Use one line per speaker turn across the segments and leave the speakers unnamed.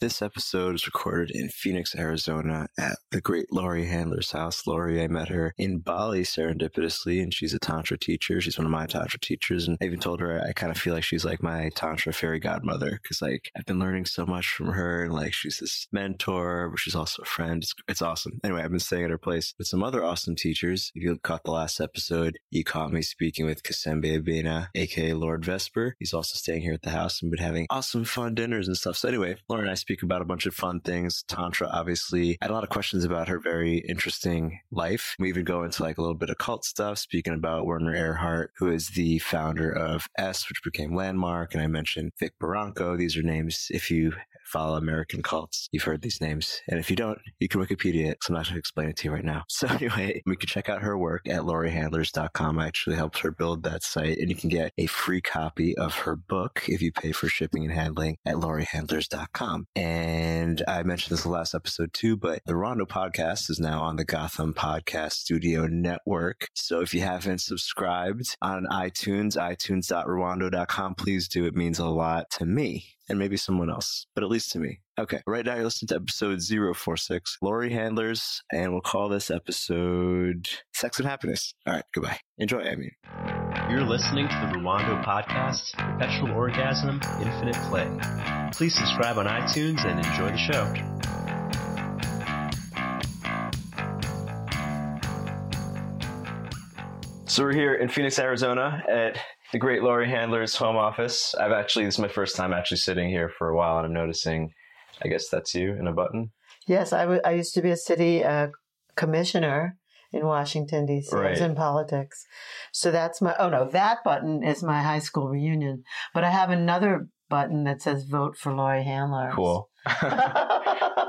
This episode is recorded in Phoenix, Arizona at the great Laurie Handler's house. Laurie, I met her in Bali serendipitously, and she's a Tantra teacher. She's one of my Tantra teachers. And I even told her I kind of feel like she's like my Tantra fairy godmother because, like, I've been learning so much from her. And, like, she's this mentor, but she's also a friend. It's, it's awesome. Anyway, I've been staying at her place with some other awesome teachers. If you caught the last episode, you caught me speaking with Kasembe Abena, aka Lord Vesper. He's also staying here at the house and been having awesome, fun dinners and stuff. So, anyway, Lauren and I speak about a bunch of fun things. Tantra, obviously, I had a lot of questions about her very interesting life. We even go into like a little bit of cult stuff, speaking about Werner Erhard, who is the founder of est, which became Landmark. And I mentioned Vic Baranco. These are names, if you follow American cults, you've heard these names. And if you don't, you can Wikipedia it. So I'm not going to explain it to you right now. So anyway, we can check out her work at lauriehandlers.com. I actually helped her build that site and you can get a free copy of her book if you pay for shipping and handling at lauriehandlers.com. And I mentioned this in the last episode too, but the Rondo podcast is now on the Gotham Podcast Studio Network. So if you haven't subscribed on iTunes, itunes.rwando.com, please do. It means a lot to me and maybe someone else, but at least to me. Okay, right now you're listening to episode 046, Laurie Handlers, and we'll call this episode Sex and Happiness. All right, goodbye. Enjoy, I mean.
You're listening to the Rwando Podcast, Perpetual Orgasm, Infinite Play. Please subscribe on iTunes and enjoy the show.
So we're here in Phoenix, Arizona at the great Laurie Handler's home office. I've actually, this is my first time actually sitting here for a while and I'm noticing, I guess that's you in a button.
Yes, I, w- I used to be a city uh, commissioner in Washington, D.C. I was in politics. So that's my, oh no, that button is my high school reunion. But I have another button that says vote for Laurie Handler.
Cool.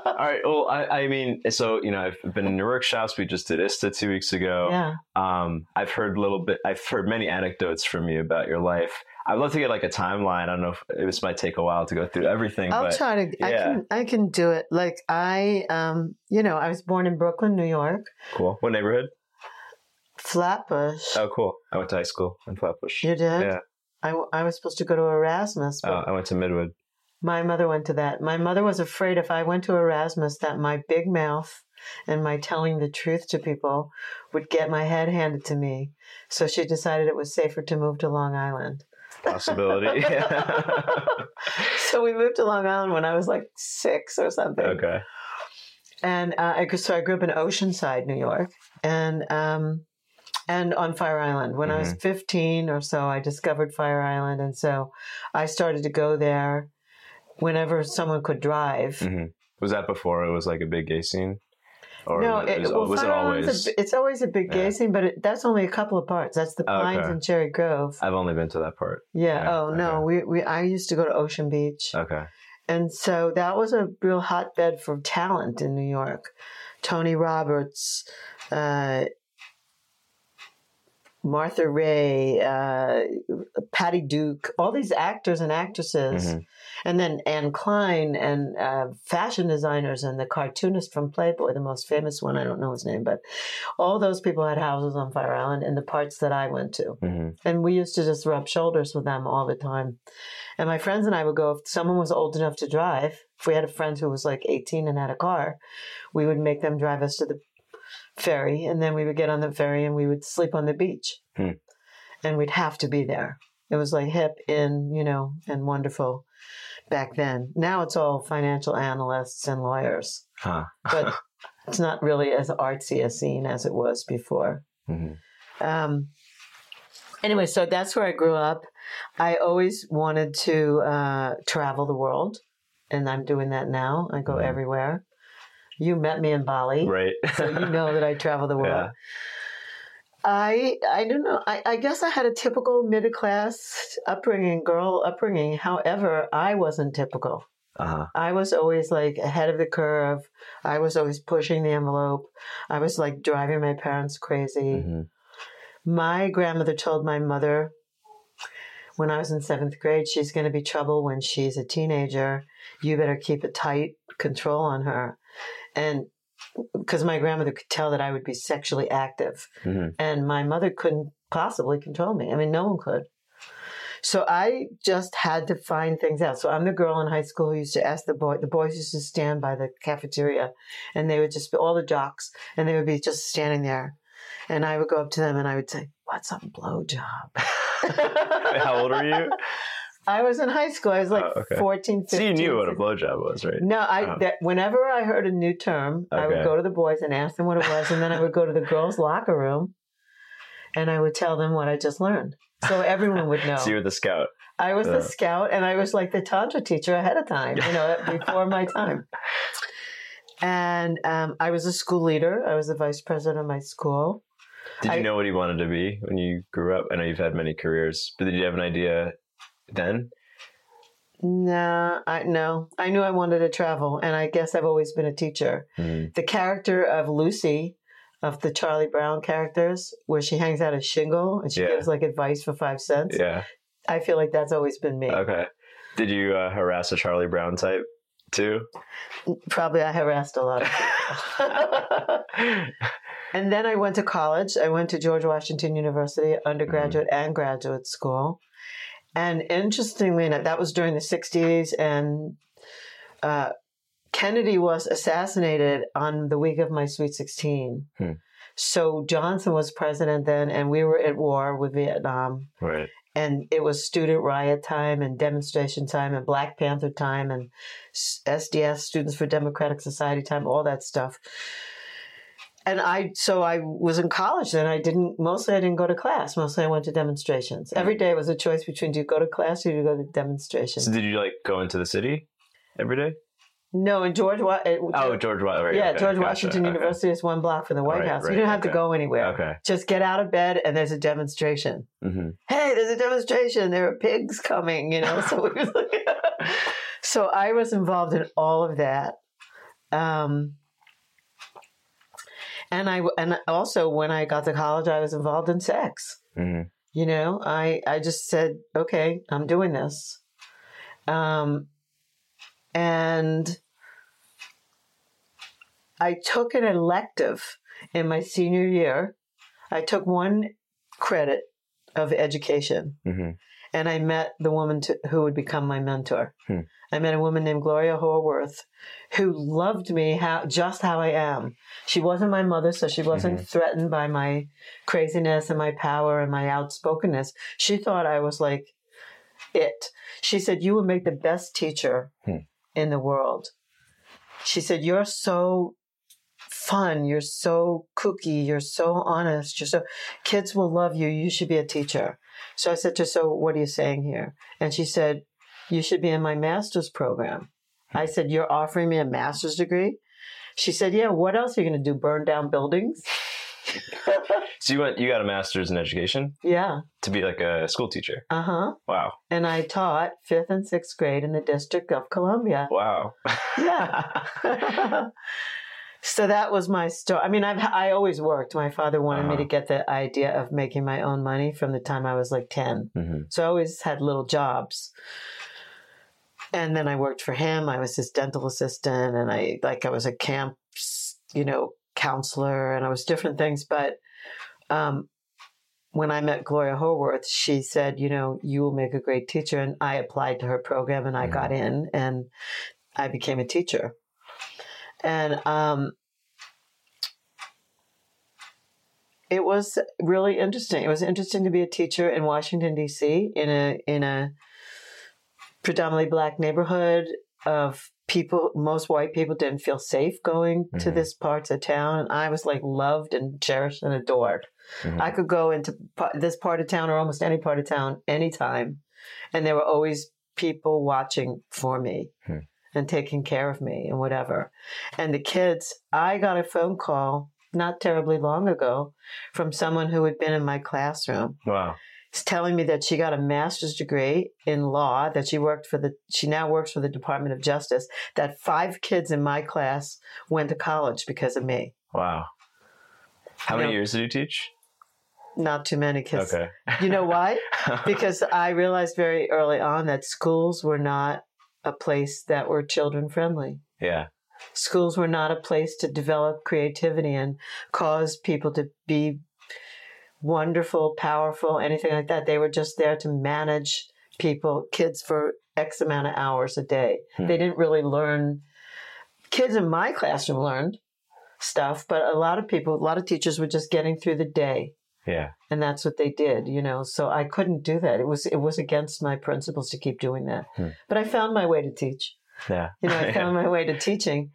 All right. Well, I, I mean, so, you know, I've been in your workshops. We just did ISTA two weeks ago.
Yeah.
Um, I've heard a little bit, I've heard many anecdotes from you about your life. I'd love to get like a timeline. I don't know if this might take a while to go through everything,
I'll
but
try to, I
yeah.
can, I can do it. Like I, um, you know, I was born in Brooklyn, New York,
cool. What neighborhood?
Flatbush.
Oh, cool. I went to high school in Flatbush.
You did?
Yeah.
I, I was supposed to go to Erasmus, but
Oh, I went to Midwood.
My mother went to that. My mother was afraid if I went to Erasmus that my big mouth and my telling the truth to people would get my head handed to me. So she decided it was safer to move to Long Island.
Possibility.
So we moved to Long Island when I was like six or something.
okay.
And uh, I, so I grew up in Oceanside, New York, and um, and on Fire Island. When I was
Mm-hmm.
fifteen or so, I discovered Fire Island, and so I started to go there whenever someone could drive.
hmm Was that before it was like a big gay scene? Or
no,
was,
it,
was,
well,
was it always?
A, it's always a big gay scene, but it, that's only a couple of parts. That's the Pines
okay.
and Cherry Grove.
I've only been to that part.
Yeah.
yeah,
oh no, we, we I used to go to Ocean Beach,
Okay.
and so that was a real hotbed for talent in New York. Tony Roberts, uh, Martha Raye, uh, Patty Duke, all these actors and actresses,
Mhm.
And then Anne Klein and uh, fashion designers and the cartoonist from Playboy, the most famous one. I don't know his name, but all those people had houses on Fire Island in the parts that I went to.
hmm
And we used to just rub shoulders with them all the time. And my friends and I would go, if someone was old enough to drive, if we had a friend who was like 18 and had a car, we would make them drive us to the ferry. And then we would get on the ferry and we would sleep on the beach.
Hmm.
And we'd have to be there. It was like hip in, you know, and wonderful back then. Now it's all financial analysts and lawyers,
Huh.
but it's not really as artsy a scene as it was before.
hmm
Um, anyway, so that's where I grew up. I always wanted to uh, travel the world, and I'm doing that now. I go
Mhm.
everywhere. You met me in Bali,
Right.
so you know that I travel the world.
Yeah.
I I don't know. I, I guess I had a typical middle class upbringing, girl upbringing. However, I wasn't typical.
Uh-huh.
I was always like ahead of the curve. I was always pushing the envelope. I was like driving my parents crazy.
hmm
My grandmother told my mother when I was in seventh grade, she's going to be trouble when she's a teenager. You better keep a tight control on her. And because my grandmother could tell that I would be sexually active,
hmm
and my mother couldn't possibly control me. I mean, no one could. So I just had to find things out. So I'm the girl in high school who used to ask the boy. The boys used to stand by the cafeteria, and they would just be all the jocks, and they would be just standing there, and I would go up to them and I would say, "What's a blowjob?"
How old are you?
I was in high school. I was like
Oh, okay.
14, 15.
So you knew what a
16.
blowjob was, right?
No, I
Oh.
that whenever I heard a new term, I would go to the boys and ask them what it was, and then I would go to the girls' locker room, and I would tell them what I just learned, so everyone would know.
So you were the scout.
I was
Yeah.
the scout, and I was like the tantra teacher ahead of time, you know, before my time. And um, I was a school leader. I was the vice president of my school.
Did
I-
you know what you wanted to be when you grew up? I know you've had many careers, but did you have an idea then?
Nah, I no. I knew I wanted to travel, and I guess I've always been a teacher.
Mm.
the character of Lucy, of the Charlie Brown characters, where she hangs out a shingle and she
Yeah.
gives like advice for five cents.
Yeah.
I feel like that's always been me.
Okay. Did you uh, harass a Charlie Brown type too?
Probably I harassed a lot of people. and then I went to college. I went to George Washington University, undergraduate and graduate school. And interestingly enough, that was during the 60s, and uh, Kennedy was assassinated on the week of my Sweet 16.
Hmm.
So Johnson was president then, and we were at war with Vietnam.
right.
and it was student riot time and demonstration time and Black Panther time and SDS Students for Democratic Society time, all that stuff. And I, so I was in college then. I didn't, mostly I didn't go to class. Mostly I went to demonstrations. Every day was a choice between do you go to class or do you go to demonstrations?
So did you like go into the city every day?
no, in George, Wa-
Oh, George Wa- right,
yeah,
okay,
George
gotcha,
Washington
okay.
University is one block from the White
Right,
House.
right,
you don't have to go anywhere.
Okay.
Just get out of bed and there's a demonstration.
hmm
hey, there's a demonstration. There are pigs coming, you know. So, we was like, so I was involved in all of that. Um, and I and also when I got to college, I was involved in sex.
hmm
You know, I I just said, okay, I'm doing this. Um, and I took an elective in my senior year. I took one credit of education
hmm
and I met the woman to, who would become my mentor.
Hmm.
I met a woman named Gloria Horworth, who loved me how just how I am. She wasn't my mother, so she wasn't threatened by my craziness and my power and my outspokenness. She thought I was like it. She said, "You would make the best teacher
Hmm.
in the world." She said, "You're so." Fun, you're so kooky, you're so honest, you're so kids will love you. You should be a teacher. So I said to her, So what are you saying here? And she said, You should be in my master's program. I said, You're offering me a master's degree? She said, Yeah, what else are you going to do? Burn down buildings?
So you went, you got a master's in education
yeah.
to be like a school teacher.
Uh huh.
Wow.
And I taught fifth and sixth grade in the District of Columbia.
Wow.
Yeah. so that was my story. I mean, I've I always worked. My father wanted me
Uh-huh.
to get the idea of making my own money from the time I was like 10.
hmm
So I always had little jobs. And then I worked for him. I was his dental assistant and I like I was a camp, you know, counselor and I was different things. But um, when I met Gloria Horworth, she said, you know, you will make a great teacher. And I applied to her program and I
Mhm.
got in and I became a teacher. And um, it was really interesting. It was interesting to be a teacher in Washington D.C. in a in a predominantly black neighborhood of people. Most white people didn't feel safe going to
Mhm.
this parts of town, and I was like loved and cherished and adored.
Mhm.
I could go into this part of town or almost any part of town anytime, and there were always people watching for me
Hmm.
And taking care of me and whatever. And the kids, I got a phone call not terribly long ago from someone who had been in my classroom
Wow.
It's telling me that she got a master's degree in law that she worked for the she now works for the department of justice that five kids in my class went to college because of me
Wow. How
You
many
know-
years did you teach?
not too many kids
Okay.
you know why because I realized very early on that schools were not a place that were children friendly.
yeah.
Schools were not a place to develop creativity and cause people to be wonderful, powerful, anything like that. They were just there to manage people, kids for X amount of hours a day.
Hmm.
They didn't really learn. Kids in my classroom learned stuff, but a lot of people, a lot of teachers were just getting through the day
Yeah.
and that's what they did you know so i couldn't do that it was it was against my principles to keep doing that
Hmm.
but i found my way to teach
Yeah.
you know i found my way to teaching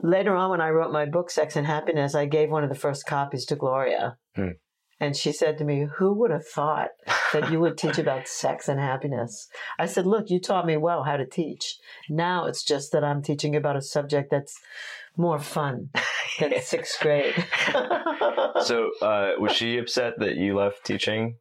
later on when i wrote my book sex and happiness i gave one of the first copies to gloria
Hmm.
and she said to me who would have thought that you would teach about sex and happiness i said look you taught me well how to teach now it's just that i'm teaching about a subject that's more fun than sixth grade
so, uh, was she upset that you left teaching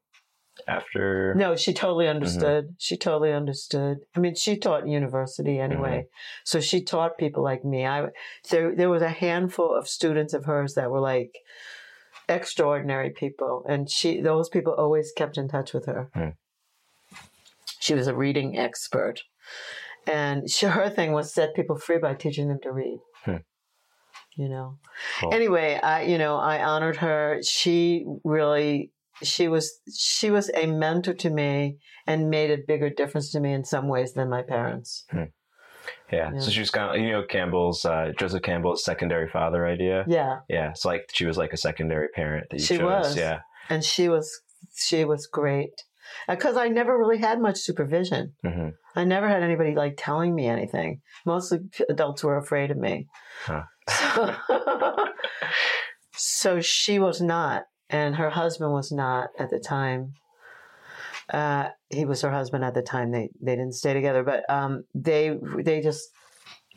after?
No, she totally understood. She totally understood. I mean, she taught university anyway, so she taught people like me. I there there was a handful of students of hers that were like extraordinary people, and she those people always kept in touch with her.
Hmm.
She was a reading expert, and she, her thing was set people free by teaching them to read.
Hmm.
You know.
Cool.
Anyway, I you know I honored her. She really she was she was a mentor to me and made a bigger difference to me in some ways than my parents.
Yeah.
Yeah.
So she was kind of, you know, Campbell's, uh, Joseph Campbell's secondary father idea.
Yeah,
Yeah. It's like she was like a secondary parent that you
She
chose.
was.
Yeah.
and she was she was great because I never really had much supervision.
hmm
I never had anybody like telling me anything. Mostly adults were afraid of me.
Huh.
So, so she was not, and her husband was not at the time. Uh, he was her husband at the time. They they didn't stay together, but um, they they just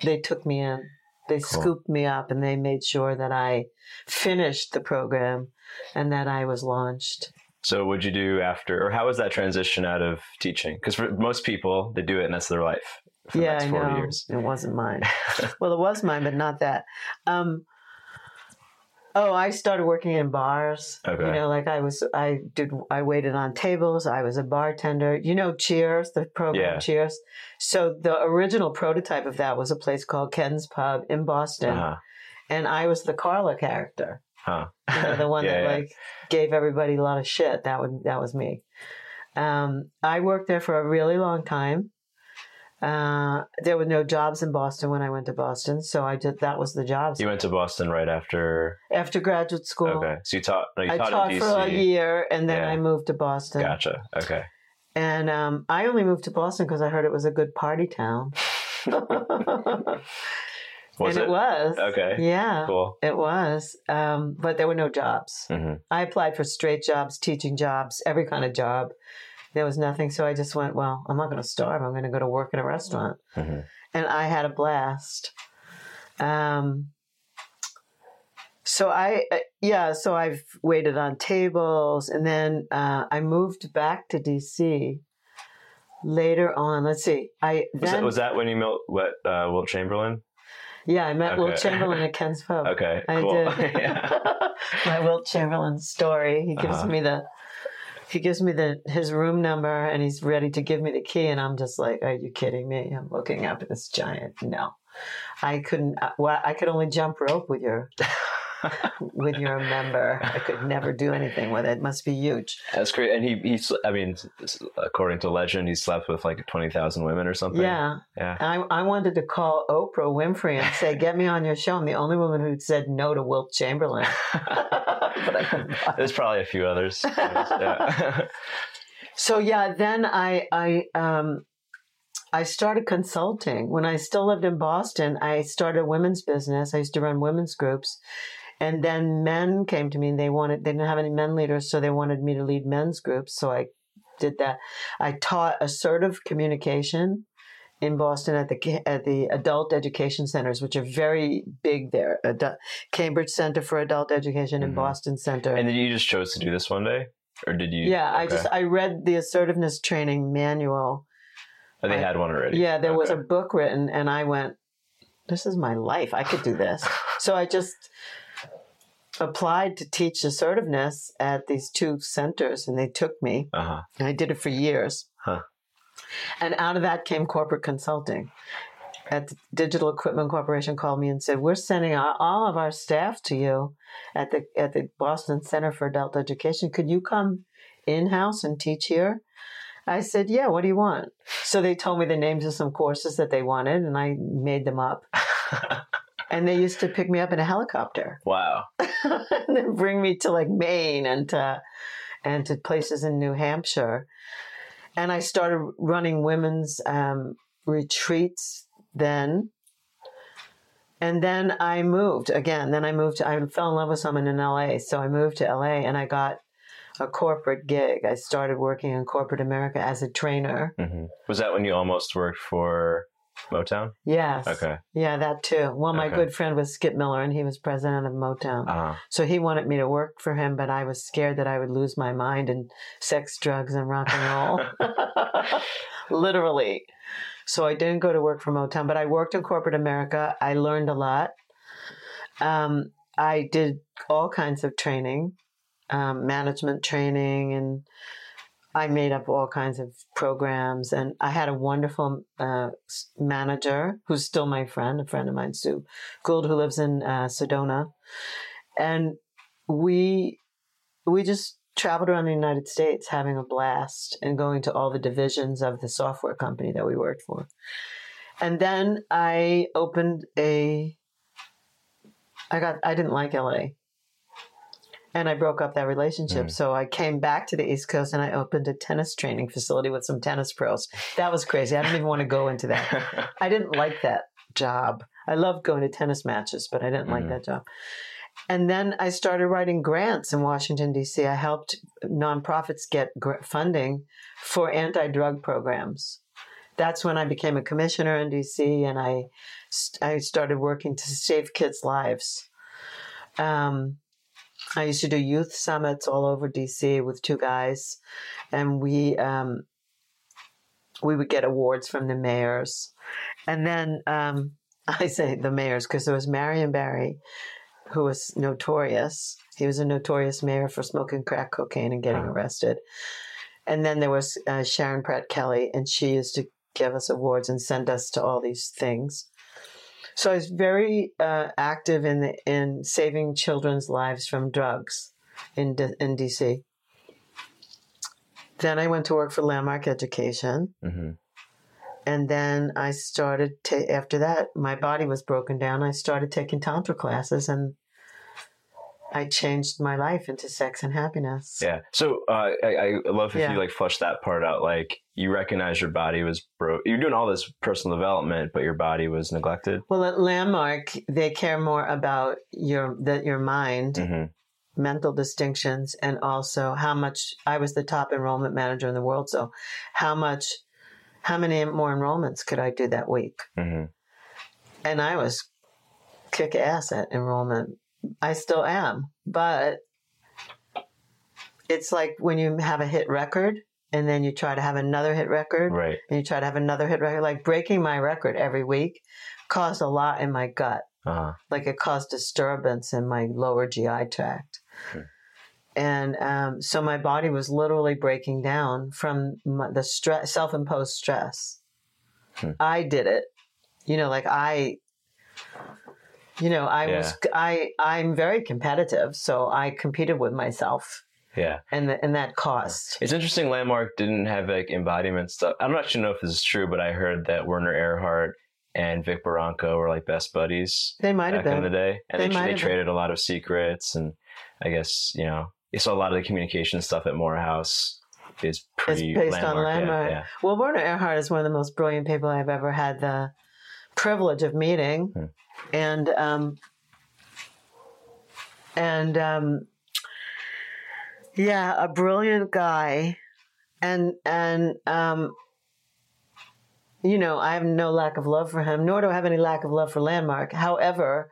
they took me in. They
Cool.
scooped me up, and they made sure that I finished the program and that I was launched.
So what'd you do after, or how was that transition out of teaching? Because for most people, they do it and that's their life for the
yeah,
next
I know.
years.
It wasn't mine. well, it was mine, but not that. Um, oh, I started working in bars.
Okay.
You know, like I was, I did, I waited on tables. I was a bartender. You know, Cheers, the program
Yeah.
Cheers. So the original prototype of that was a place called Ken's Pub in Boston,
Uh-huh.
and I was the Carla character.
Huh.
You know, the one
Yeah,
that
yeah.
like gave everybody a lot of shit. That would that was me. Um, I worked there for a really long time. Uh, there were no jobs in Boston when I went to Boston, so I did that was the jobs.
You went to Boston right after.
After graduate school,
Okay. So you taught, no, you
I
taught,
taught for a year, and then
Yeah.
I moved to Boston.
Gotcha. Okay.
And um, I only moved to Boston because I heard it was a good party town.
Was
and
it?
it was.
Okay.
Yeah.
Cool.
It was, um, but there were no jobs.
hmm
I applied for straight jobs, teaching jobs, every kind of job. There was nothing, so I just went, well, I'm not going to starve. I'm going to go to work in a restaurant.
hmm
And I had a blast. Um, so I, uh, yeah, so I've waited on tables, and then uh, I moved back to DC later on. Let's see, I
Was,
then
that, was that when you met what, uh, Wilt Chamberlain?
Yeah, I met
Wilt
Chamberlain at Ken's Pub.
Okay.
I
cool.
did.
yeah.
My Wilt Chamberlain story. He gives
Uh-huh.
me the he gives me the his room number and he's ready to give me the key and I'm just like, are you kidding me? I'm looking up at this giant. No, I couldn't. uh, Well, I could only jump rope with your with your member. I could never do anything with it. It must be huge.
That's great. And he, he, I mean, according to legend, he slept with like 20,000 women or something.
Yeah,
Yeah.
I I wanted to call Oprah Winfrey and say, get me on your show. I'm the only woman who said no to Wilt Chamberlain. but I.
There's probably a few others. yeah.
So yeah, then I I um I started consulting when I still lived in Boston. I started a women's business. I used to run women's groups, and then men came to me and they wanted they didn't have any men leaders, so they wanted me to lead men's groups. So I did that. I taught assertive communication in Boston at the at the adult education centers, which are very big there. Adu- Cambridge Center for Adult Education and
Mhm.
Boston Center.
and then you just chose to do this one day? Or did you?
yeah, I just I read the assertiveness training manual
Oh, they
I-
had one already.
Yeah, there was a book written, and I went, "This is my life. I could do this." so I just applied to teach assertiveness at these two centers, and they took me.
Uh huh.
And I did it for years.
Huh.
And out of that came corporate consulting. at the Digital Equipment Corporation called me and said, "We're sending all of our staff to you at the at the Boston Center for Adult Education. Could you come in house and teach here?" I said, "Yeah. What do you want?" So they told me the names of some courses that they wanted, and I made them up. and they used to pick me up in a helicopter
wow.
and then bring me to like Maine and to and to places in New Hampshire. And I started running women's um, retreats then. And then I moved again. Then I moved. To, I fell in love with someone in LA, so I moved to LA, and I got a corporate gig. I started working in corporate America as a trainer.
hmm Was that when you almost worked for Motown?
Yes.
Okay.
Yeah, that too. Well, my
Okay.
good friend was Skip Miller, and he was president of Motown.
Uh,
So he wanted me to work for him, but I was scared that I would lose my mind in sex, drugs, and rock and roll. Literally. So I didn't go to work for Motown, but I worked in corporate America. I learned a lot. Um, I did all kinds of training, um, management training, and I made up all kinds of programs. And I had a wonderful uh, manager who's still my friend, a friend of mine, Sue Gould, who lives in uh, Sedona and we we just traveled around the United States having a blast and going to all the divisions of the software company that we worked for. And then I opened a I got I didn't like LA. And I broke up that relationship.
Mm.
So I came back to the East Coast and I opened a tennis training facility with some tennis pros. That was crazy. I don't even want to go into that. I didn't like that job. I loved going to tennis matches, but I didn't like
Mhm.
that job. And then I started writing grants in Washington, D.C. I helped nonprofits get gr- funding for anti drug programs. That's when I became a commissioner in D.C. and I, st- I started working to save kids' lives. Um, I used to do youth summits all over D.C. with two guys, and we um, we would get awards from the mayors. And then um, I say the mayors because there was Marion Barry, who was notorious. He was a notorious mayor for smoking crack cocaine and getting arrested. And then there was uh, Sharon Pratt Kelly, and she used to give us awards and send us to all these things. So I was very uh, active in the, in saving children's lives from drugs in D- in DC. Then I went to work for Landmark Education.
Hmm
and then I started ta- after that my body was broken down. I started taking tantra classes and I changed my life into sex and happiness
Yeah. So uh, I, I love if
Yeah.
you like flush that part out. Like you recognize your body was broke. You're doing all this personal development, but your body was neglected.
well at landmark they care more about your that your mind
hmm
mental distinctions and also how much I was the top enrollment manager in the world so how much how many more enrollments could I do that week
hmm
and I was kick ass at enrollment. I still am, but it's like when you have a hit record and then you try to have another hit record
Right.
and you try to have another hit record. Like breaking my record every week caused a lot in my gut.
Uh,
Like it caused disturbance in my lower GI tract. And um, so my body was literally breaking down from my, the stress, self-imposed stress.
Hmm.
I did it, you know, like I, you know, I was, I, I'm very competitive, so I competed with myself,
yeah.
and the, and that cost.
It's interesting. Landmark didn't have like embodiment stuff. I'm not sure know if this is true, but I heard that Werner Erhard and Vic Baranco were like best buddies
They might have
back in
been.
the day, and
They
they, they
been.
traded a lot of secrets. And I guess you know you saw a lot of the communication stuff at Morehouse is
It's
pretty
based on
yeah,
landmark.
Yeah,
Well, Werner Erhard is one of the most brilliant people I've ever had the privilege of meeting,
Hmm.
And um, and um, yeah, a brilliant guy, and and um, you know, I have no lack of love for him, nor do I have any lack of love for Landmark. However,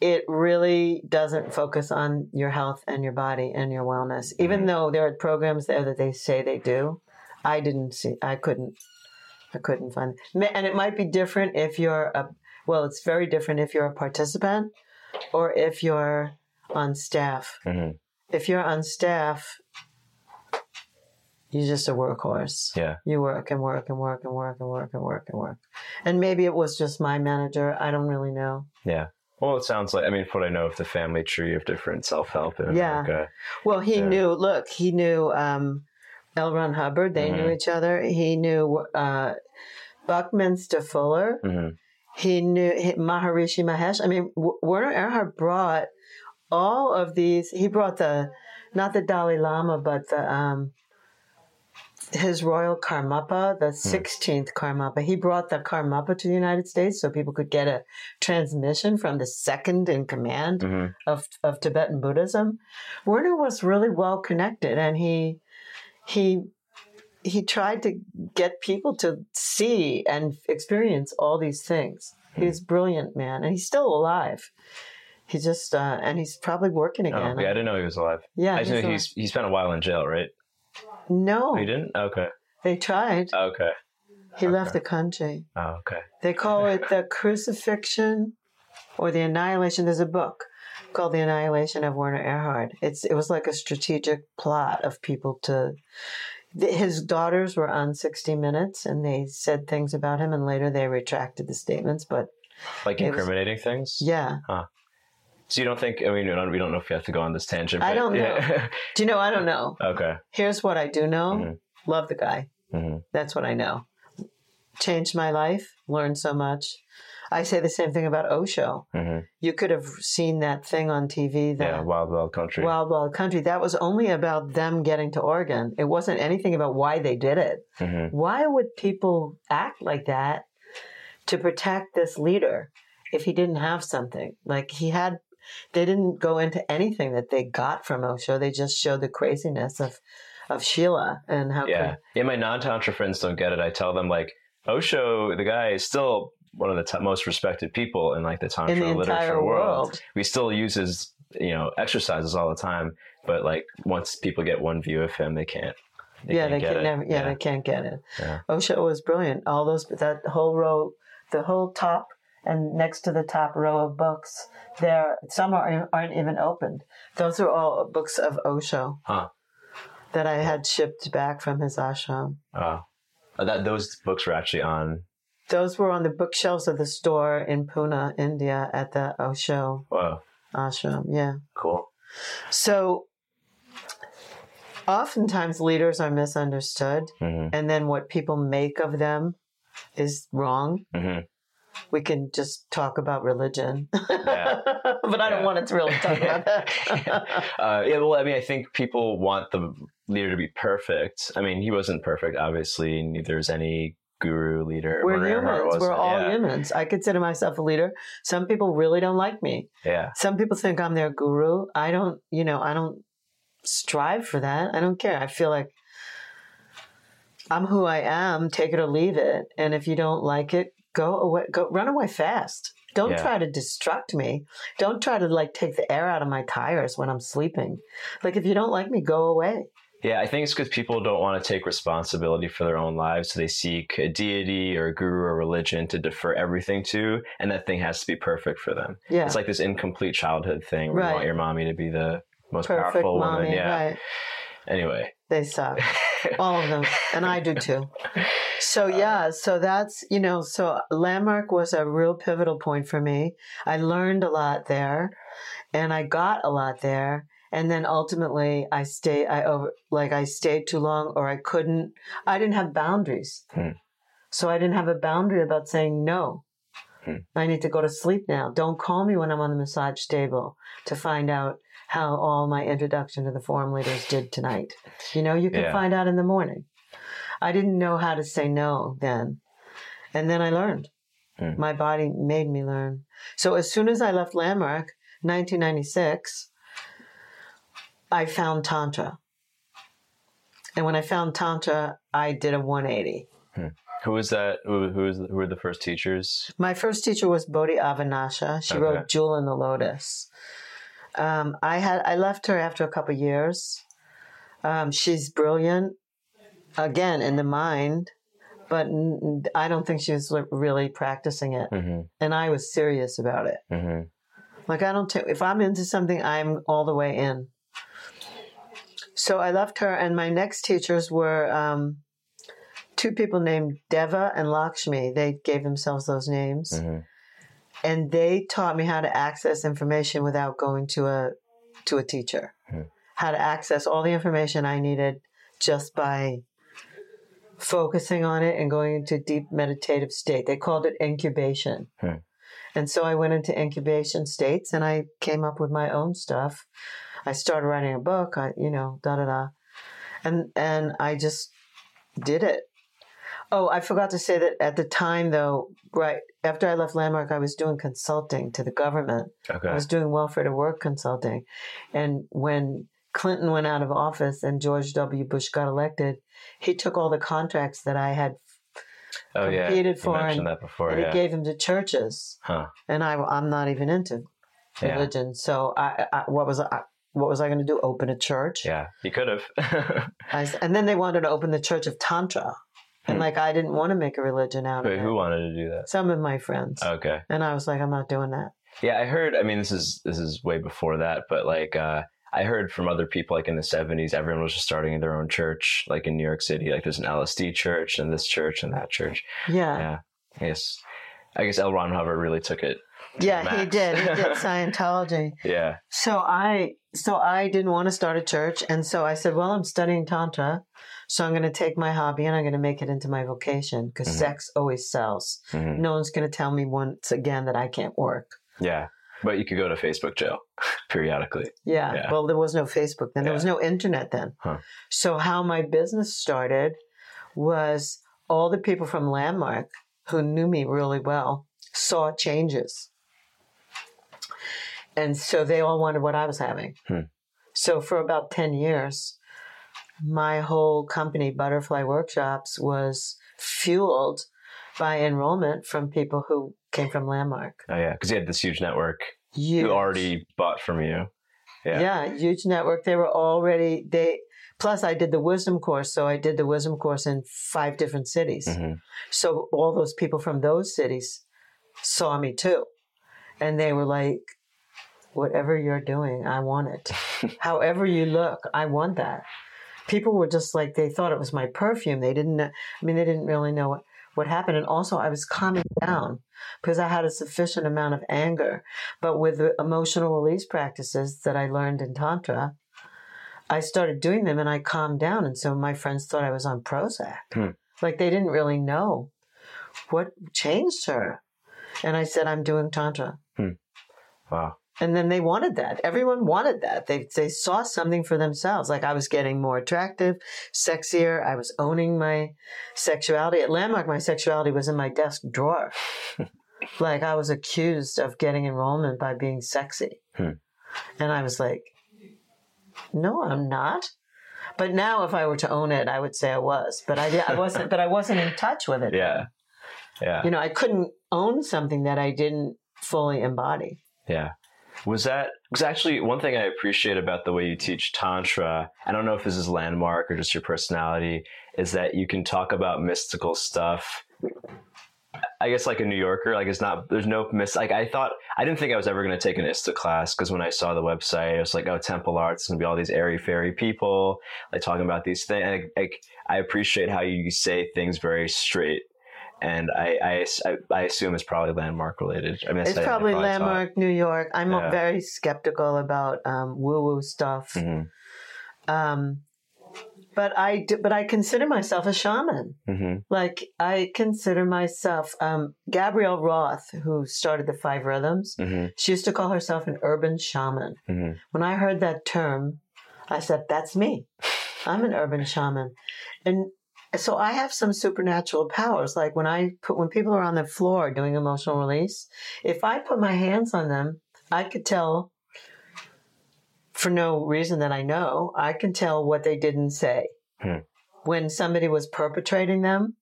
it really doesn't focus on your health and your body and your wellness. Even though there are programs there that they say they do, I didn't see. I couldn't. I couldn't find. And it might be different if you're a. Well, it's very different if you're a participant, or if you're on staff.
hmm
If you're on staff, You're just a workhorse.
Yeah.
You work and work and work and work and work and work and work. And maybe it was just my manager. I don't really know.
Yeah. Well, it sounds like, I mean, what I know of the family tree of different self help in
Yeah.
America.
Well, he
Yeah.
knew. Look, he knew um, L. Ron Hubbard. They knew
Mhm.
each other. He knew uh, Buckminster Fuller.
hmm
He knew he- Maharishi Mahesh. I mean, w- Werner Erhard brought all of these. He brought the, not the Dalai Lama, but the um, his royal Karmapa, the 16th Karmapa. He brought the Karmapa to the United States so people could get a transmission from the second in command
hmm
of, of Tibetan Buddhism. Werner was really well connected and he he he tried to get people to see and experience all these things. He's a brilliant man and he's still alive. He just uh, and he's probably working again.
Oh,
again.
yeah, I didn't know he was alive.
Yeah,
I just
alive.
he's he spent a while in jail, right?
no,
Oh, he didn't? Okay.
they tried.
Okay.
He left the country.
Oh, okay.
They call it the crucifixion or the annihilation. There's a book called The Annihilation of Werner Erhard. It's it was like a strategic plot of people to his daughters were on 60 minutes and they said things about him and later they retracted the statements but
Like
It was-
incriminating things?
yeah
So you don't think, I mean, we don't, we don't know if you have to go on this tangent.
I don't know.
Yeah.
do you know i don't know
okay.
here's what i do know
Mhm.
love the guy
hmm
that's what i know changed my life learned so much i say the same thing about osho
hmm
you could have seen that thing on tv that
Yeah, Wild Wild Country.
Wild Wild Country. That was only about them getting to Oregon. It wasn't anything about why they did it.
hmm
Why would people act like that to protect this leader if he didn't have something? Like he had, they didn't go into anything that they got from Osho. They just showed the craziness of, of Sheila and how.
Yeah. Yeah, my non Tantra friends don't get it. I tell them, like, Osho, the guy, is still one of the t- most respected people in like the Tantra
in the
literature world.
world.
We still use his, you know, exercises all the time. But like, once people get one view of him, they can't. They
yeah,
can't
they can never. Yeah, they can't get it.
Yeah.
Osho was brilliant. All those that whole row, the whole top and next to the top row of books, there some are, aren't even opened. Those are all books of Osho
Huh.
that I had shipped back from his ashram.
Oh. Uh, that those books were actually on.
Those were on the bookshelves of the store in Pune, India, at the Osho
wow.
ashram. Yeah.
cool.
So. Oftentimes, leaders are misunderstood,
hmm
and then what people make of them is wrong.
hmm
we can just talk about religion.
Yeah.
but I don't
Yeah.
want to really talk about that.
uh, yeah, well, I mean, I think people want the leader to be perfect. I mean, he wasn't perfect, obviously. Neither is any guru leader.
We're humans. We're all
yeah.
humans. I consider myself a leader. Some people really don't like me.
Yeah.
Some people think I'm their guru. I don't, you know, I don't strive for that. I don't care. I feel like I'm who I am, take it or leave it. And if you don't like it, go away, go run away fast. Don't
Yeah.
try to distract me. Don't try to like take the air out of my tires when I'm sleeping. Like if you don't like me, go away.
Yeah, I think it's because people don't want to take responsibility for their own lives. So they seek a deity or a guru or religion to defer everything to, and that thing has to be perfect for them.
Yeah.
It's like this incomplete childhood thing where you
Right.
want your mommy to be the most
Perfect
powerful
mommy,
woman. Yeah.
right.
Anyway.
They suck. All of them. And I do too. So uh, yeah, so that's you know, so Landmark was a real pivotal point for me. I learned a lot there and I got a lot there. And then ultimately I stayed I over like I stayed too long or I couldn't I didn't have boundaries.
Hmm.
So I didn't have a boundary about saying no.
Hmm.
I need to go to sleep now. Don't call me when I'm on the massage table to find out how all my introduction to the forum leaders did tonight. You know, you can
Yeah.
find out in the morning. I didn't know how to say no then. And then I learned.
Hmm.
My body made me learn. So as soon as I left Landmark, 1996, I found Tantra. And when I found Tantra, I did a 180.
Who was that? Who, who, was, who were the first teachers?
My first teacher was Bodhi Avinasha. She
Okay.
wrote Jewel in the Lotus. Um, I had I left her after a couple years. Um, she's brilliant, again in the mind, but n- I don't think she was really practicing it.
hmm
And I was serious about it.
hmm
Like I don't take if I'm into something, I'm all the way in. So I left her, and my next teachers were um, two people named Deva and Lakshmi. They gave themselves those names,
hmm
and they taught me how to access information without going to a to a teacher.
Hmm.
How to access all the information I needed just by focusing on it and going into deep meditative state. They called it incubation.
Hmm.
And so I went into incubation states and I came up with my own stuff. I started writing a book, I, you know, da da da. And and I just did it. Oh, I forgot to say that at the time though, right after I left Landmark, I was doing consulting to the government.
Okay.
I was doing welfare to work consulting. And when Clinton went out of office and George W. Bush got elected, he took all the contracts that I had
oh yeah.
competed for and-
that before.
and
yeah.
he gave them to churches.
huh.
And I, I'm not even into
Yeah.
religion. So I, I what was I, what was I going to do? Open a church?
Yeah. You could have.
I and then they wanted to open the Church of Tantra, and
Hmm.
like I didn't want to make a religion out
Wait,
of it.
who wanted to do that?
Some of my friends,
Okay.
and I was like, I'm not doing that.
Yeah, I heard. I mean, this is this is way before that, but like uh, I heard from other people, like in the '70s, everyone was just starting their own church, like in New York City. Like there's an LSD church and this church and that church.
Yeah,
Yeah. I guess. I guess L. Ron Hubbard really took it.
Yeah,
the
he did. He did Scientology.
Yeah.
So I so I didn't want to start a church, and so I said, "Well, I'm studying tantra, so I'm going to take my hobby and I'm going to make it into my vocation because
Mhm.
sex always sells.
Mhm.
No one's going to tell me once again that I can't work."
Yeah. But you could go to Facebook jail periodically.
Yeah.
Yeah.
Well, there was no Facebook then. There was no internet then.
Huh.
So how my business started was all the people from Landmark who knew me really well saw changes. And so they all wanted what I was having.
Hmm.
So for about 10 years, my whole company, Butterfly Workshops, was fueled by enrollment from people who came from Landmark.
Oh yeah, because you had this huge network
Huge.
who already bought from you. Yeah.
Yeah. huge network. They were already they. Plus, I did the wisdom course, so I did the wisdom course in five different cities.
hmm
So all those people from those cities saw me too, and they were like, "Whatever you're doing, I want it. However you look, I want that." People were just like they thought it was my perfume. They didn't. I mean, they didn't really know what what happened. And also, I was calming down because I had a sufficient amount of anger. But with the emotional release practices that I learned in Tantra, I started doing them and I calmed down. And so my friends thought I was on Prozac.
Hmm.
Like they didn't really know what changed her. And I said, I'm doing Tantra.
Wow.
And then they wanted that. Everyone wanted that. They they saw something for themselves. Like I was getting more attractive, sexier. I was owning my sexuality. At Landmark, my sexuality was in my desk drawer. like I was accused of getting enrollment by being sexy.
Hmm.
And I was like, no, I'm not. But now, if I were to own it, I would say I was. But I, I wasn't. but I wasn't in touch with it.
Yeah. Yeah.
You know, I couldn't own something that I didn't fully embody.
Yeah. Was that was actually one thing I appreciate about the way you teach Tantra? I don't know if this is landmark or just your personality, is that you can talk about mystical stuff. I guess like a New Yorker, like it's not there's no miss like I thought I didn't think I was ever gonna take an ISTA class because when I saw the website, it was like, oh temple arts, it's gonna be all these airy fairy people, like talking about these things. Like I appreciate how you say things very straight. And I, I, I, assume it's probably landmark related. I mean,
It's
I
probably landmark New York. I'm
Yeah.
very skeptical about um, woo woo stuff.
Mhm.
Um, but I do, but I consider myself a shaman.
Mhm.
Like I consider myself um, Gabrielle Roth, who started the Five Rhythms.
Mhm.
She used to call herself an urban shaman.
Mhm.
When I heard that term, I said, "That's me. I'm an urban shaman," and so I have some supernatural powers. Like when I put when people are on the floor doing emotional release, if I put my hands on them, I could tell. For no reason that I know, I can tell what they didn't say.
Hmm.
When somebody was perpetrating them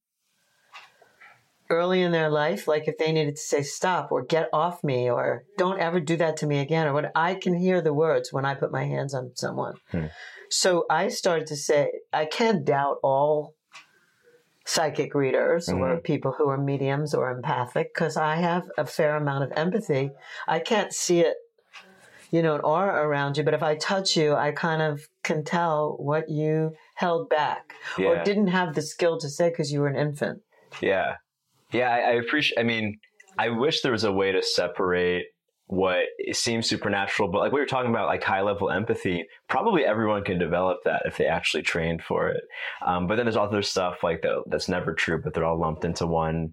early in their life, like if they needed to say stop or get off me or don't ever do that to me again, or what I can hear the words when I put my hands on someone.
Hmm.
So I started to say, I can't doubt all psychic readers or mm-hmm. people who are mediums or empathic because I have a fair amount of empathy. I can't see it, you know, an aura around you, but if I touch you, I kind of can tell what you held back
Yeah.
or didn't have the skill to say because you were an infant.
Yeah. Yeah, I, I appreciate I mean, I wish there was a way to separate what seems supernatural, but like we were talking about, like high level empathy, probably everyone can develop that if they actually trained for it. Um, but then there's other stuff like that that's never true, but they're all lumped into one